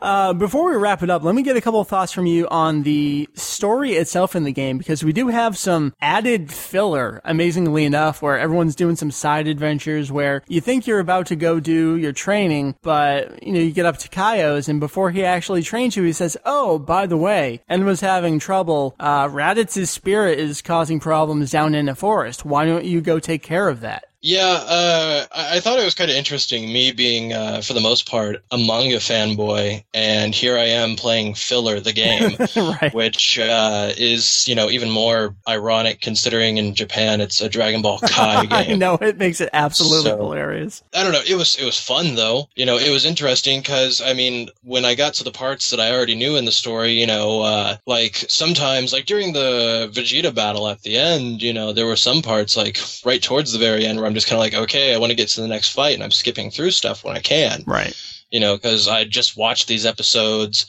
Uh, before we wrap it up, let me get a couple of thoughts from you on the story itself in the game because we do have some added filler, amazingly enough, where everyone's doing some side adventures where you think you're about to go do your training, but you know you get up to Kaio's and before he actually trains you, he says, "Oh, by the way, En was having trouble. Uh, Raditz's spirit is causing problems down in the forest. Why don't you go take care of that?" Yeah, uh, I, I thought it was kind of interesting. Me being, uh, for the most part, a manga fanboy, and here I am playing filler the game, right. which uh, is, you know, even more ironic considering in Japan it's a Dragon Ball Kai I game. know it makes it absolutely So- hilarious. I don't know. It was it was fun though. You know, it was interesting because I mean, when I got to the parts that I already knew in the story, you know, uh, like sometimes, like during the Vegeta battle at the end, you know, there were some parts like right towards the very end where I'm just kind of like, okay, I want to get to the next fight, and I'm skipping through stuff when I can, Right. you know, because I just watched these episodes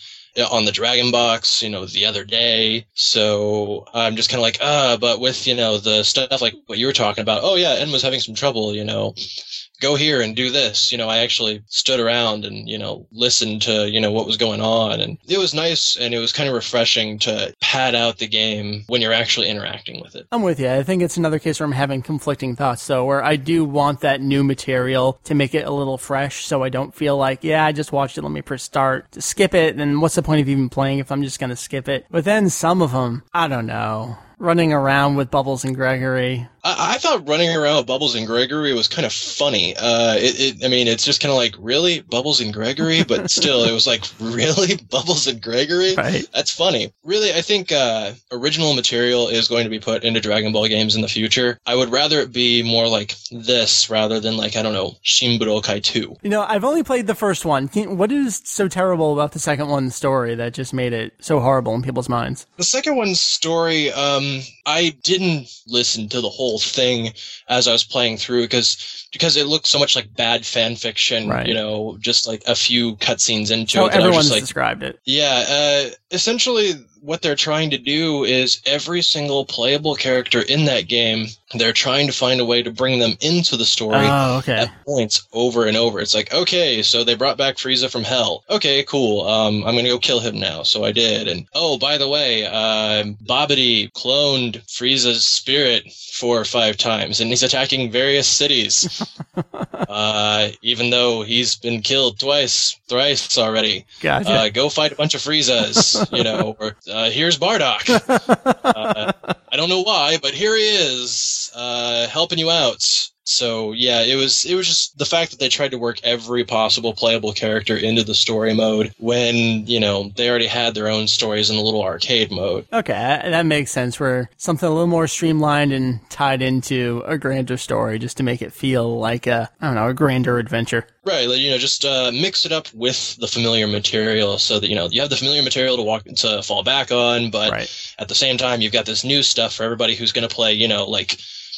on the Dragon Box, you know, the other day. So I'm just kind of like, ah, but with, you know, the stuff like what you were talking about, oh yeah, En was having some trouble, you know, go here and do this. You know, I actually stood around and, you know, listened to, you know, what was going on. And it was nice and it was kind of refreshing to pad out the game when you're actually interacting with it. I'm with you. I think it's another case where I'm having conflicting thoughts, So, where I do want that new material to make it a little fresh so I don't feel like, yeah, I just watched it, let me press start skip it, then what's the point of even playing if I'm just going to skip it? But then some of them, I don't know. Running around with Bubbles and Gregory. I, I thought running around with Bubbles and Gregory was kind of funny. Uh, it, it, I mean, it's just kind of like, really? Bubbles and Gregory? But still, it was like, really? Bubbles and Gregory? Right. That's funny. Really, I think uh, original material is going to be put into Dragon Ball games in the future. I would rather it be more like this rather than like, I don't know, Shin Budokai 2. You know, I've only played the first one. What is so terrible about the second one's story that just made it so horrible in people's minds? The second one's story, um, I didn't listen to the whole thing as I was playing through because because it looked so much like bad fan fiction, Right. you know, just like a few cutscenes into So it. Everyone's like, described it. yeah, uh, essentially what they're trying to do is every single playable character in that game, they're trying to find a way to bring them into the story Oh, okay. at points over and over. It's like, okay, so they brought back Frieza from hell. Okay, cool. Um, I'm gonna go kill him now. So I did. And oh, by the way, um, Babidi cloned Frieza's spirit four or five times, and he's attacking various cities. uh, even though he's been killed twice, thrice already. Gotcha. Uh, go fight a bunch of Friezas, you know, or uh, here's Bardock. Uh, I don't know why, but here he is, uh, helping you out. So yeah, it was it was just the fact that they tried to work every possible playable character into the story mode when you know they already had their own stories in the little arcade mode. Okay, that that makes sense. Where something a little more streamlined and tied into a grander story, just to make it feel like a I don't know a grander adventure. Right, you know, just uh, mix it up with the familiar material so that you know you have the familiar material to walk to fall back on, but Right. at the same time you've got this new stuff for everybody who's going to play, you know, like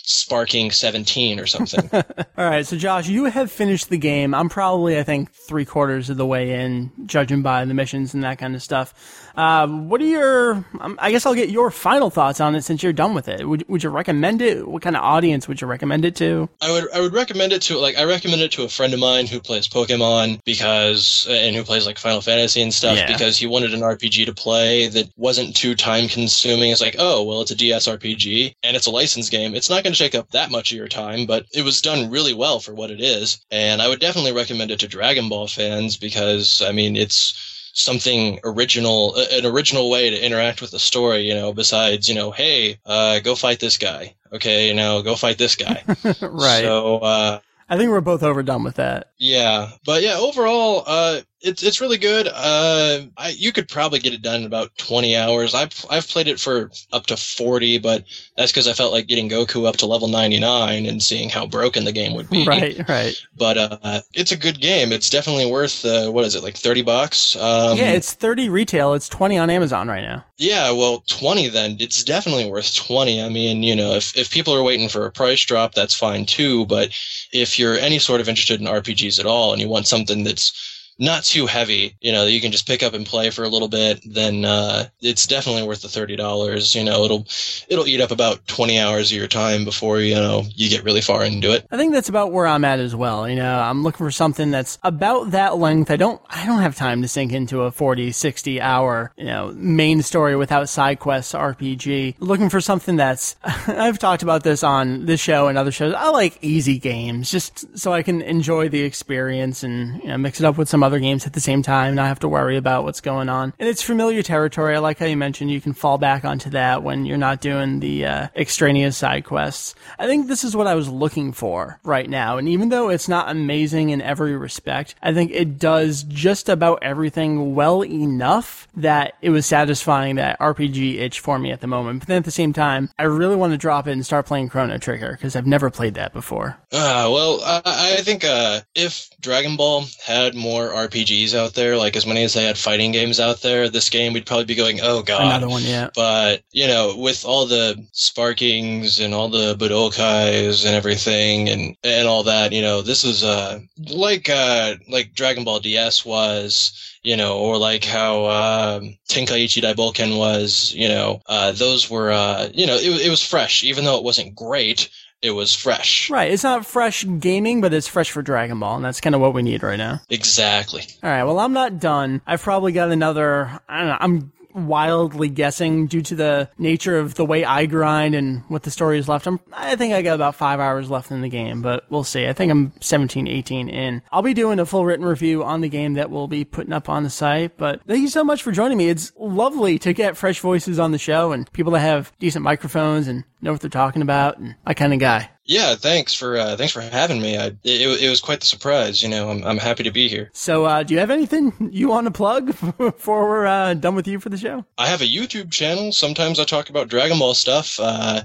Sparking 17 or something. All right, so Josh, you have finished the game. I'm probably I think three quarters of the way in, judging by the missions and that kind of stuff. Uh, what are your? Um, I guess I'll get your final thoughts on it since you're done with it. Would Would you recommend it? What kind of audience would you recommend it to? I would I would recommend it to like I recommend it to a friend of mine who plays Pokemon because and who plays like Final Fantasy and stuff Yeah. because he wanted an RPG to play that wasn't too time consuming. It's like oh well it's a DS RPG and it's a licensed game. It's not going to take up that much of your time, but it was done really well for what it is. And I would definitely recommend it to Dragon Ball fans because I mean it's something original an original way to interact with the story you know besides you know hey uh, go fight this guy okay you know go fight this guy right. so uh, I think we're both overdone with that. yeah, but yeah, overall, uh, it's it's really good. Uh, I you could probably get it done in about twenty hours. I've I've played it for up to forty, but that's because I felt like getting Goku up to level ninety nine and seeing how broken the game would be. Right. Right. But uh, it's a good game. It's definitely worth uh, what is it like thirty bucks? Um, yeah, it's 30 retail. It's 20 on Amazon right now. Yeah, well, 20 then. It's definitely worth 20. I mean, you know, if, if people are waiting for a price drop, that's fine too. But if you're any sort of interested in RPGs at all and you want something that's not too heavy, you know, you can just pick up and play for a little bit, then uh, it's definitely worth the $30. You know, it'll it'll eat up about 20 hours of your time before, you know, you get really far into it. I think that's about where I'm at as well. You know, I'm looking for something that's about that length. I don't, I don't have time to sink into a 40, 60 hour, you know, main story without side quests RPG. Looking for something that's, I've talked about this on this show and other shows. I like easy games just so I can enjoy the experience and, you know, mix it up with some other games at the same time, not have to worry about what's going on. And it's familiar territory. I like how you mentioned you can fall back onto that when you're not doing the uh, extraneous side quests. I think this is what I was looking for right now. And even though it's not amazing in every respect, I think it does just about everything well enough that it was satisfying that RPG itch for me at the moment. But then at the same time, I really want to drop it and start playing Chrono Trigger because I've never played that before. Uh, well, I, I think uh, if Dragon Ball had more RPGs out there, like as many as they had fighting games out there, this game we'd probably be going, oh god. Another one, yeah. But you know, with all the sparkings and all the Budokais and everything and and all that, you know, this is uh like uh like Dragon Ball DS was, you know, or like how um, Tenkaichi Daiboken was, you know, uh, those were uh, you know, it, it was fresh, even though it wasn't great. It was fresh. Right. It's not fresh gaming, but it's fresh for Dragon Ball, and that's kind of what we need right now. Exactly. All right. Well, I'm not done. I've probably got another. I don't know. I'm wildly guessing due to the nature of the way I grind and what the story is left. I'm, I think I got about five hours left in the game, but we'll see. I think I'm 17, 18 in. I'll be doing a full written review on the game that we'll be putting up on the site, but thank you so much for joining me. It's lovely to get fresh voices on the show and people that have decent microphones and know what they're talking about and my kind of guy. Yeah, thanks for uh, thanks for having me. I, it, it was quite the surprise. You know, I'm I'm happy to be here. So, uh, do you have anything you want to plug before we're uh, done with you for the show? I have a YouTube channel. Sometimes I talk about Dragon Ball stuff. Uh,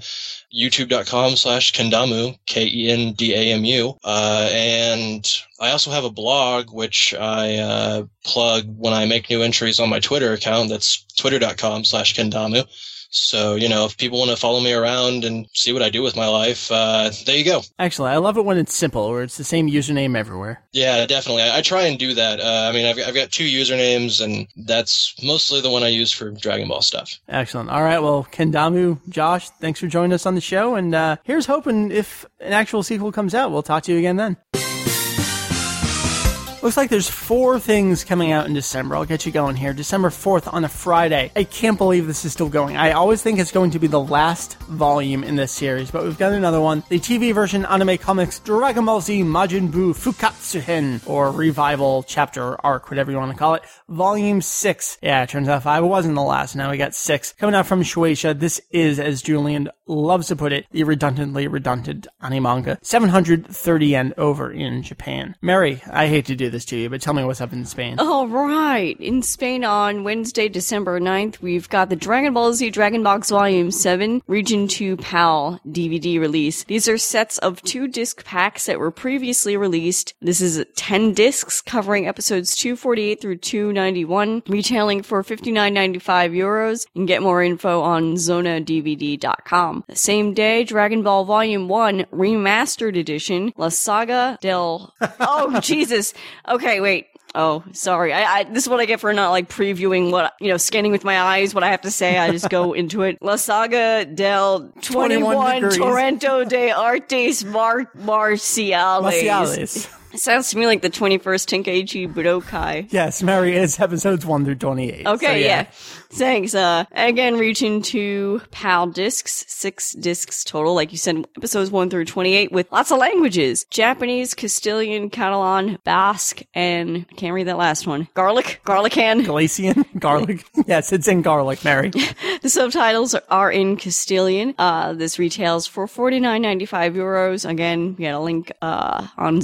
YouTube.com slash Kendamu, K E N D A M U. Uh, and I also have a blog, which I uh, plug when I make new entries on my Twitter account. That's twitter.com slash Kendamu. So, you know, if people want to follow me around and see what I do with my life, uh, there you go. Excellent. I love it when it's simple, or it's the same username everywhere. Yeah, definitely. I, I try and do that. Uh, I mean, I've, I've got two usernames, and that's mostly the one I use for Dragon Ball stuff. Excellent. All right. Well, Kendamu, Josh, thanks for joining us on the show. And uh, here's hoping if an actual sequel comes out, we'll talk to you again then. Looks like there's four things coming out in December. I'll get you going here. December 4th on a Friday. I can't believe this is still going. I always think it's going to be the last volume in this series, but we've got another one. The TV version anime comics Dragon Ball Z Majin Buu Fukkatsu-hen, or Revival Chapter Arc, whatever you want to call it. Volume 6. Yeah, it turns out 5 wasn't the last. Now we got 6. Coming out from Shueisha. This is, as Julian loves to put it, the redundantly redundant anime manga. 730 yen over in Japan. Meri, I hate to do this to you, but tell me what's up in Spain. All right. In Spain on Wednesday, December 9th, we've got the Dragon Ball Z Dragon Box Volume 7 Region 2 PAL DVD release. These are sets of two disc packs that were previously released. This is 10 discs covering episodes 248 through 291, retailing for 59.95 euros. You can get more info on zonadvd.com. The same day, Dragon Ball Volume 1 Remastered Edition, La Saga del... Oh, Jesus. Okay, wait. Oh, sorry. I, I, this is what I get for not like previewing what you know, scanning with my eyes what I have to say. I just go into it. La Saga del 21, degrees. Torrento de Artes Mar- Marciales. Marciales. It sounds to me like the 21st Tenkaichi Budokai. Yes, Meri is episodes 1 through 28. Okay, So, yeah. Thanks. Uh, again, reaching to PAL discs, six discs total, like you said, episodes 1 through 28 with lots of languages. Japanese, Castilian, Catalan, Basque, and I can't read that last one. Garlic? Garlican? Galician garlic. yes, it's in garlic, Meri. The subtitles are, in Castilian. Uh, this retails for 49.95 euros. Again, we got a link, uh, on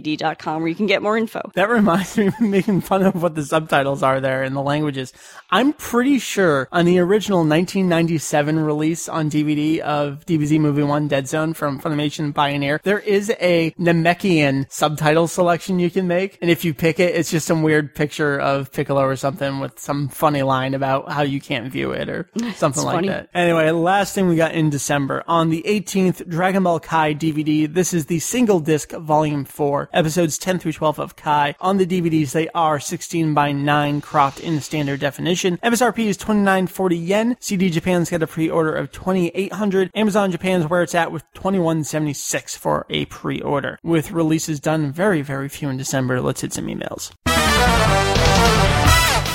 zonadvd.com where you can get more info. That reminds me of making fun of what the subtitles are there in the languages. I'm pretty sure on the original 1997 release on DVD of DBZ Movie 1 Dead Zone from Funimation Pioneer, there is a Namekian subtitle selection you can make. And if you pick it, it's just some weird picture of Piccolo or something with some funny line about how you can't view it or something like funny. that. Anyway, last thing we got in December. On the 18th, Dragon Ball Kai DVD. This is the single disc volume 4, episodes 10 through 12 of Kai. On the DVDs, they are 16 by 9 cropped in standard definition. MSRP is 29.40 yen. CD Japan's got a pre-order of 2800. Amazon Japan's where it's at with 2176 for a pre-order. With releases done very, very few in December, let's hit some emails.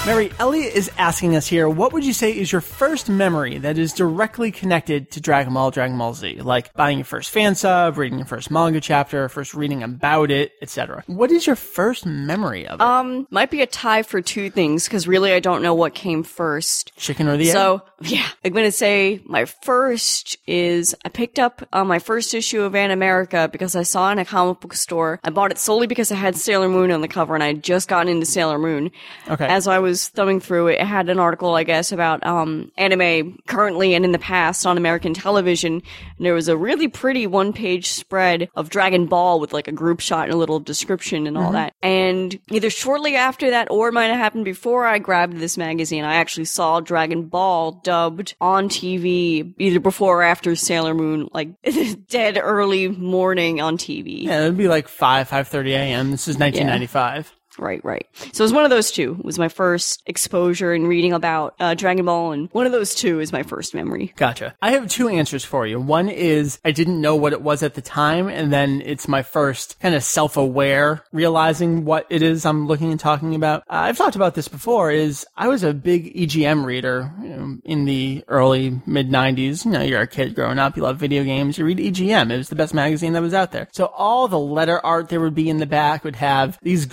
Meri, Elliot is asking us here, what would you say is your first memory that is directly connected to Dragon Ball, Dragon Ball Z? Like buying your first fan sub, reading your first manga chapter, first reading about it, etc. What is your first memory of it? Um, might be a tie for two things because really I don't know what came first. Chicken or the egg? So yeah, I'm gonna say my first is I picked up uh, my first issue of Animerica because I saw it in a comic book store. I bought it solely because I had Sailor Moon on the cover and I had just gotten into Sailor Moon. Okay. As I was thumbing through it, it had an article, I guess, about um anime currently and in the past on American television. And there was a really pretty one-page spread of Dragon Ball with like a group shot and a little description and all that. And either shortly after that or it might have happened before I grabbed this magazine, I actually saw Dragon Ball dubbed on TV either before or after Sailor Moon, like dead early morning on TV. yeah, it'd be like 5, 5.30 a.m. This is 1995. Right, right. So it was one of those two. It was my first exposure in reading about uh, Dragon Ball, and one of those two is my first memory. Gotcha. I have two answers for you. One is I didn't know what it was at the time, and then it's my first kind of self-aware realizing what it is I'm looking and talking about. Uh, I've talked about this before. Is I was a big EGM reader you know, in the early mid '90s. You know, you're a kid growing up, you love video games, you read EGM. It was the best magazine that was out there. So all the letter art there would be in the back would have these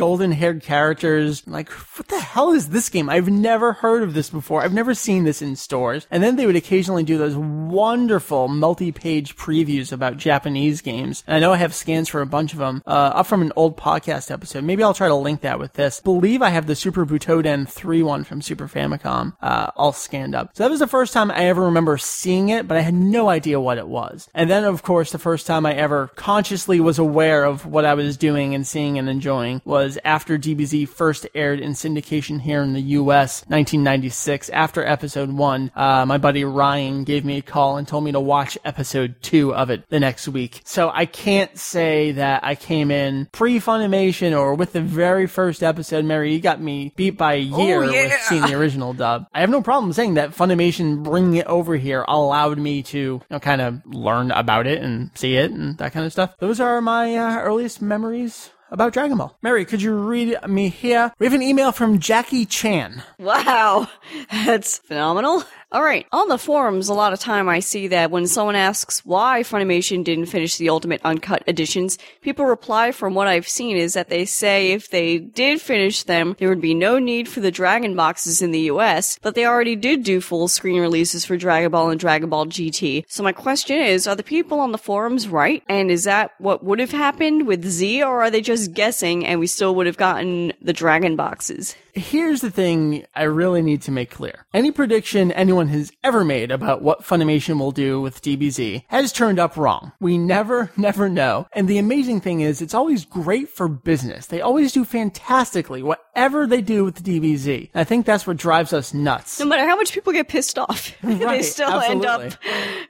golden-haired characters. Like, what the hell is this game? I've never heard of this before. I've never seen this in stores. And then they would occasionally do those wonderful multi-page previews about Japanese games. And I know I have scans for a bunch of them, uh, up from an old podcast episode. Maybe I'll try to link that with this. believe I have the Super Butoden 3 one from Super Famicom, uh, all scanned up. So that was the first time I ever remember seeing it, but I had no idea what it was. And then, of course, the first time I ever consciously was aware of what I was doing and seeing and enjoying was after after DBZ first aired in syndication here in the U.S., 1996. After episode one, uh, my buddy Ryan gave me a call and told me to watch episode two of it the next week. So I can't say that I came in pre-Funimation or with the very first episode. Meri, you got me beat by a year yeah. with seeing the original dub. I have no problem saying that Funimation bringing it over here allowed me to, you know, kind of learn about it and see it and that kind of stuff. Those are my uh, earliest memories about Dragon Ball. Meri, could you read me here? We have an email from Jackie Chan. Wow, that's phenomenal. All right. On the forums, a lot of time I see that when someone asks why Funimation didn't finish the Ultimate Uncut editions, people reply from what I've seen is that they say if they did finish them, there would be no need for the Dragon boxes in the US, but they already did do full screen releases for Dragon Ball and Dragon Ball GT. So my question is, are the people on the forums right? And is that what would have happened with Z, or are they just guessing and we still would have gotten the Dragon boxes? Here's the thing I really need to make clear. Any prediction anyone has ever made about what Funimation will do with DBZ has turned up wrong. We never, never know. And the amazing thing is, it's always great for business. They always do fantastically whatever they do with the DBZ. I think that's what drives us nuts. No matter how much people get pissed off, they Right, still end up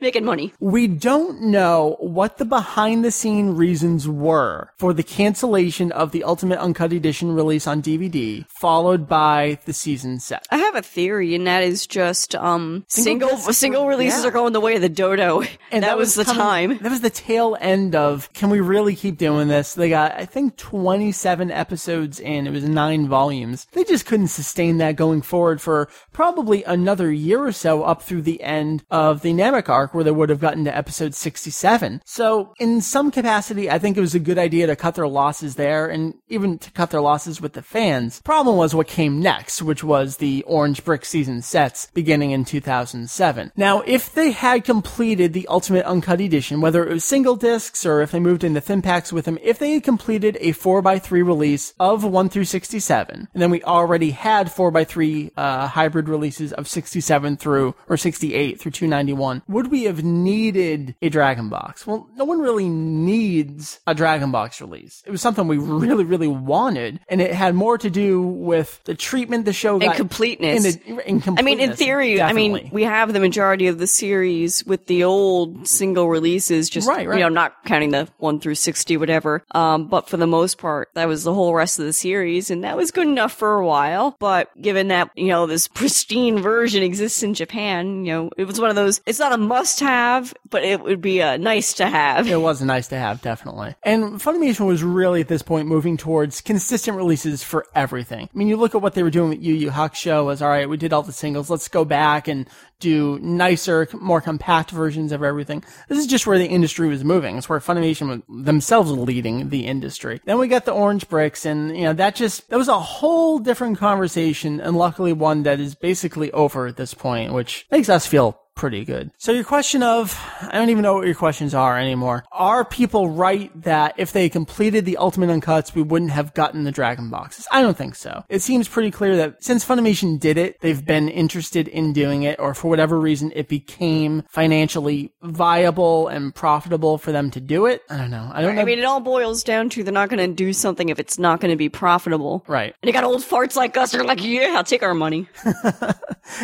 making money. We don't know what the behind the scene reasons were for the cancellation of the Ultimate Uncut Edition release on DVD, followed by the season set. I have a theory, and that is just um Um, single discs single, releases yeah. are going the way of the dodo, and that, was, the coming- time. That was the tail end of, can we really keep doing this? They got, I think, 27 episodes in. It was nine volumes. They just couldn't sustain that going forward for probably another year or so up through the end of the Namek arc where they would have gotten to episode 67. So in some capacity, I think it was a good idea to cut their losses there and even to cut their losses with the fans. Problem was what came next, which was the Orange Brick season sets beginning in 2007. Now, if they had completed the Ultimate Uncut Edition, whether it was single discs or if they moved into thin packs with them, if they had completed a 4x3 release of 1 through 67, and then we already had 4x3 uh, hybrid releases of 67 through, or 68 through 291, would we have needed a Dragon Box? Well, no one really needs a Dragon Box release. It was something we really, really wanted, and it had more to do with the treatment the show got. completeness. In, the, in I mean, in completeness, theory, I mean, we have the majority of the series with the old single releases, just Right, right. you know, not counting the one through sixty, whatever. Um, but for the most part, that was the whole rest of the series, and that was good enough for a while. But given that you know this pristine version exists in Japan, you know, it was one of those. It's not a must-have, but it would be a nice to have. It was nice to have, definitely. And Funimation was really at this point moving towards consistent releases for everything. I mean, you look at what they were doing with Yu Yu Hakusho was, alright, we did all the singles, let's go back and do nicer, more compact versions of everything. This is just where the industry was moving. It's where Funimation was themselves leading the industry. Then we got the Orange Bricks and, you know, that just, that was a whole different conversation and luckily one that is basically over at this point, which makes us feel pretty good. So your question of, I don't even know what your questions are anymore. Are people right that if they completed the Ultimate Uncuts, we wouldn't have gotten the Dragon Boxes? I don't think so. It seems pretty clear that since Funimation did it, they've been interested in doing it, or for whatever reason, it became financially viable and profitable for them to do it. I don't know. I don't know. I mean, it all boils down to they're not going to do something if it's not going to be profitable. right. And you got old farts like us that are like, yeah, I'll take our money.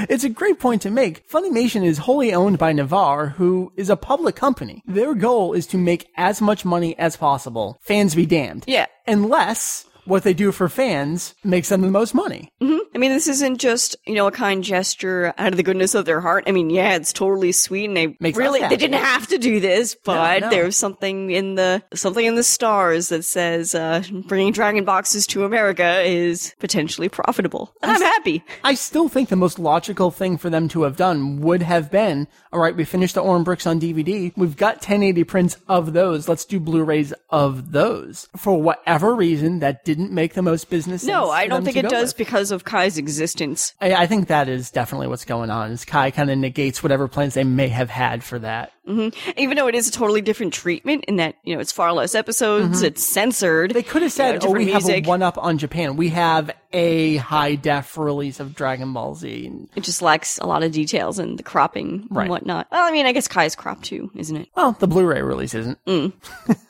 It's a great point to make. Funimation is wholly owned by Navarre, who is a public company. Their goal is to make as much money as possible. Fans be damned. Yeah. Unless what they do for fans makes them the most money. I mean, this isn't just, you know, a kind gesture out of the goodness of their heart. I mean, yeah, it's totally sweet and they Makes really, they didn't have to do this, but no. there's something in the, something in the stars that says, uh, bringing Dragon Boxes to America is potentially profitable. And I'm happy. I still think the most logical thing for them to have done would have been, all right, we finished the Orange Bricks on DVD. We've got 1080 prints of those. Let's do Blu-rays of those. For whatever reason, that didn't make the most business sense. No, I don't think it does with. because of Kai's existence. I, I think that is definitely what's going on. Is Kai kind of negates whatever plans they may have had for that. Even though it is a totally different treatment in that, you know, it's far less episodes, it's censored. Mm-hmm. They could have said, you know, "Oh, we different have music. a one up on Japan. We have a high def release of Dragon Ball Z. It just lacks a lot of details and the cropping Right. and whatnot. Well, I mean, I guess Kai's cropped too, isn't it? well, the Blu-ray release isn't. Mm.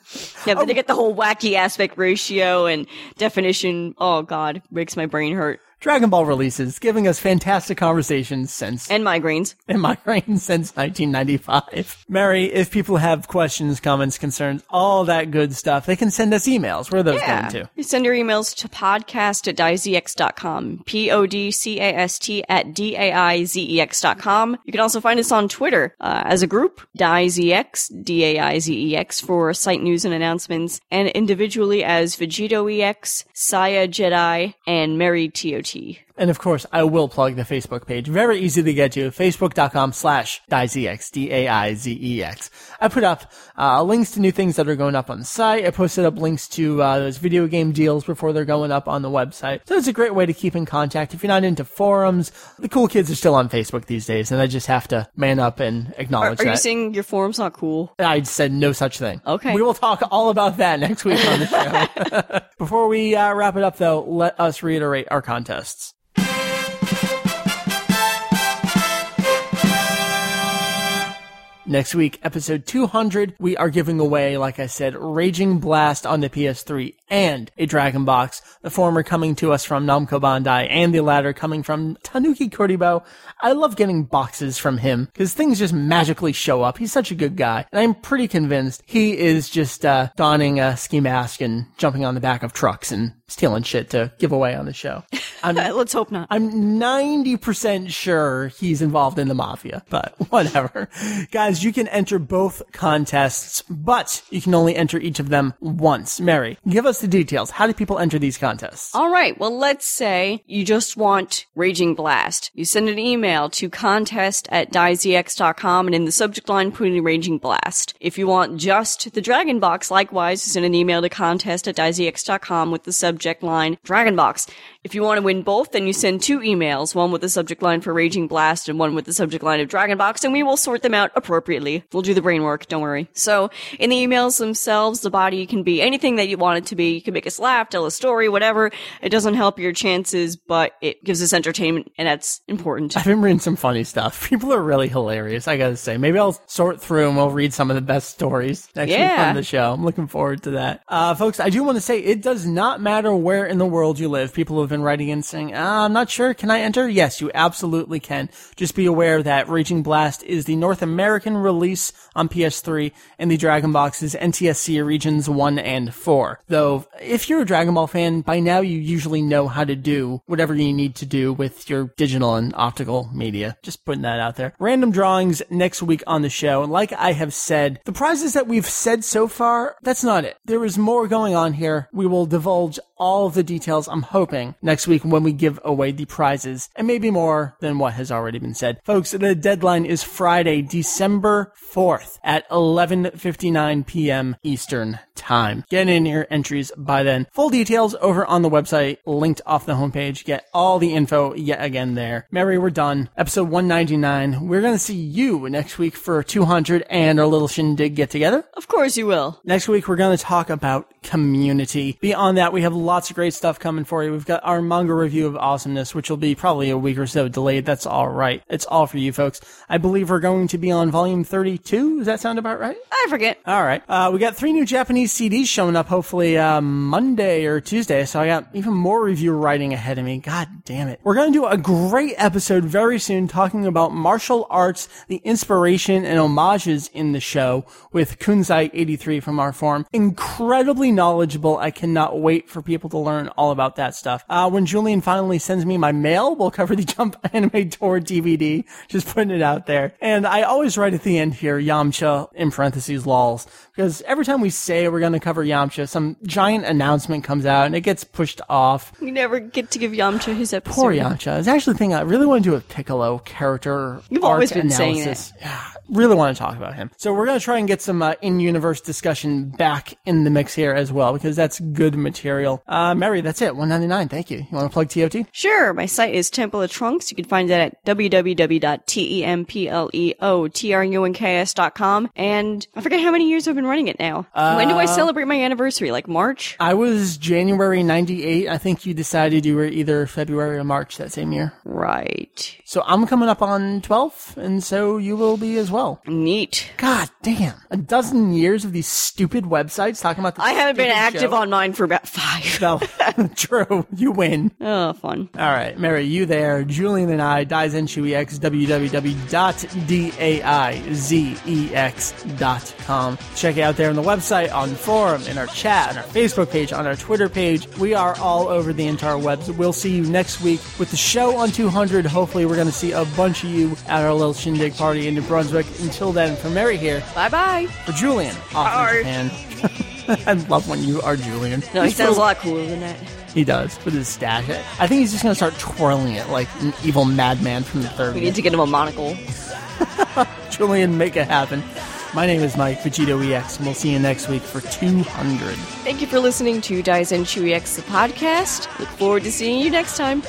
Yeah, but they get the whole wacky aspect ratio and definition. Oh god, makes my brain hurt. Dragon Ball releases, giving us fantastic conversations since And migraines. in my reign since 1995. Meri, if people have questions, comments, concerns, all that good stuff, they can send us emails. Where are those Yeah. going to? You send your emails to podcast at daizex.com. P-O-D-C-A-S-T at D-A-I-Z-E-X dot com. You can also find us on Twitter, uh, as a group, DaiZeX, D-A-I-Z-E-X for site news and announcements, and individually as VegettoEX, Saya Jedi, and Meri TOT. And of course, I will plug the Facebook page. Very easy to get to. Facebook.com slash DaiZeX, D-A-I-Z-E-X. I put up, uh, links to new things that are going up on the site. I posted up links to, uh, those video game deals before they're going up on the website. So it's a great way to keep in contact. If you're not into forums, the cool kids are still on Facebook these days, and I just have to man up and Are, acknowledge are that. you saying your forum's not cool? I said no such thing. Okay. We will talk all about that next week on the show. Before we uh, wrap it up, though, let us reiterate our contests. Next week, episode 200, we are giving away, like I said, Raging Blast on the PS3 and a Dragon Box, the former coming to us from Namco Bandai and the latter coming from Tanuki Kuribo. I love getting boxes from him because things just magically show up. He's such a good guy. And I'm pretty convinced he is just, uh, donning a ski mask and jumping on the back of trucks and stealing shit to give away on the show. Let's hope not. I'm 90% sure he's involved in the mafia, but whatever. Guys, you can enter both contests, but you can only enter each of them once. Meri, give us the details. How do people enter these contests? All right. Well, let's say you just want Raging Blast. You send an email to contest at daizex.com and in the subject line put in Raging Blast. If you want just the Dragon Box, likewise, send an email to contest at daizex.com with the subject line Dragon Box. If you want to win both, then you send two emails, one with the subject line for Raging Blast and one with the subject line of Dragon Box, and we will sort them out appropriately. We'll do the brain work, don't worry. So, in the emails themselves, the body can be anything that you want it to be. You can make us laugh, tell a story, whatever. It doesn't help your chances, but it gives us entertainment, and that's important. I've been reading some funny stuff. People are really hilarious, I gotta say. Maybe I'll sort through and we'll read some of the best stories next week Yeah. on the show. I'm looking forward to that. Uh, folks, I do want to say it does not matter where in the world you live. People have been writing in saying, ah, I'm not sure, can I enter? Yes, you absolutely can. Just be aware that Raging Blast is the North American release on PS3 and the Dragon Box is NTSC regions 1 and 4. Though, if you're a Dragon Ball fan, by now you usually know how to do whatever you need to do with your digital and optical media. Just putting that out there. Random drawings next week on the show. And like I have said, the prizes that we've said so far, that's not it. There is more going on here. We will divulge all of the details, I'm hoping, next week when we give away the prizes, and maybe more than what has already been said. Folks, the deadline is Friday, December 4th at 11.59 p.m. Eastern Time. Get in your entries by then. Full details over on the website, linked off the homepage. Get all the info yet again there. Meri, we're done. Episode 199. We're gonna see you next week for 200 and our little shindig get together. Of course you will. Next week, we're going to talk about community. Beyond that, we have lots of great stuff coming for you. We've got our manga review of awesomeness, which will be probably a week or so delayed. That's all right. It's all for you folks. I believe we're going to be on volume 32. Does that sound about right? I forget. All right. Uh, we got three new Japanese CDs showing up hopefully uh, Monday or Tuesday. So I got even more review writing ahead of me. God damn it. We're going to do a great episode very soon talking about martial arts, the inspiration and homages in the show with Kunzai83 from our forum. Incredibly knowledgeable. I cannot wait for people to learn all about that stuff. Uh, when Julian finally sends me my mail, we'll cover the Jump Anime Tour DVD. Just putting it out there. And I always write at the end here, Yamcha in parentheses lols. Because every time we say we're going to cover Yamcha, some giant announcement comes out and it gets pushed off. We never get to give Yamcha his episode. Poor Yamcha. It's actually the thing I really want to do a Piccolo character. You've always been saying analysis. Yeah, really want to talk about him. So we're going to try and get some uh, in-universe discussion back in the mix here as well because that's good material. Uh, Meri, that's it. 199. Thank you. You want to plug TOT? Sure, my site is Temple of Trunks. You can find that at www.templeotrunks.com. And I forget how many years I've been running it now. when do I celebrate my anniversary? Like March? I was January 98. I think you decided you were either February or March that same year. Right. So I'm coming up on 12, and so you will be as well. Neat. God damn. A dozen years of these stupid websites talking about the I haven't been active show. on mine for about five. No, true. You win. Oh, fun. All right, Meri, you there. Julian and I, Daizenshuu EX, www.daizex.com. Check it out there on the website, on the forum, in our chat, on our Facebook page, on our Twitter page. We are all over the entire webs. We'll see you next week with the show on 200. Hopefully, we're going to see a bunch of you at our little shindig party in New Brunswick. Until then, for Meri here, Bye bye. for Julian, off Bye. in Japan. I love when you are Julian. No, he He's sounds a lot cooler than that. He does with his stash. I think he's just gonna start twirling it like an evil madman from the third. We need to get him a monocle. Julian, make it happen. My name is Mike Vegito EX, and we'll see you next week for 200. Thank you for listening to Daizenshuu EX the podcast. Look forward to seeing you next time.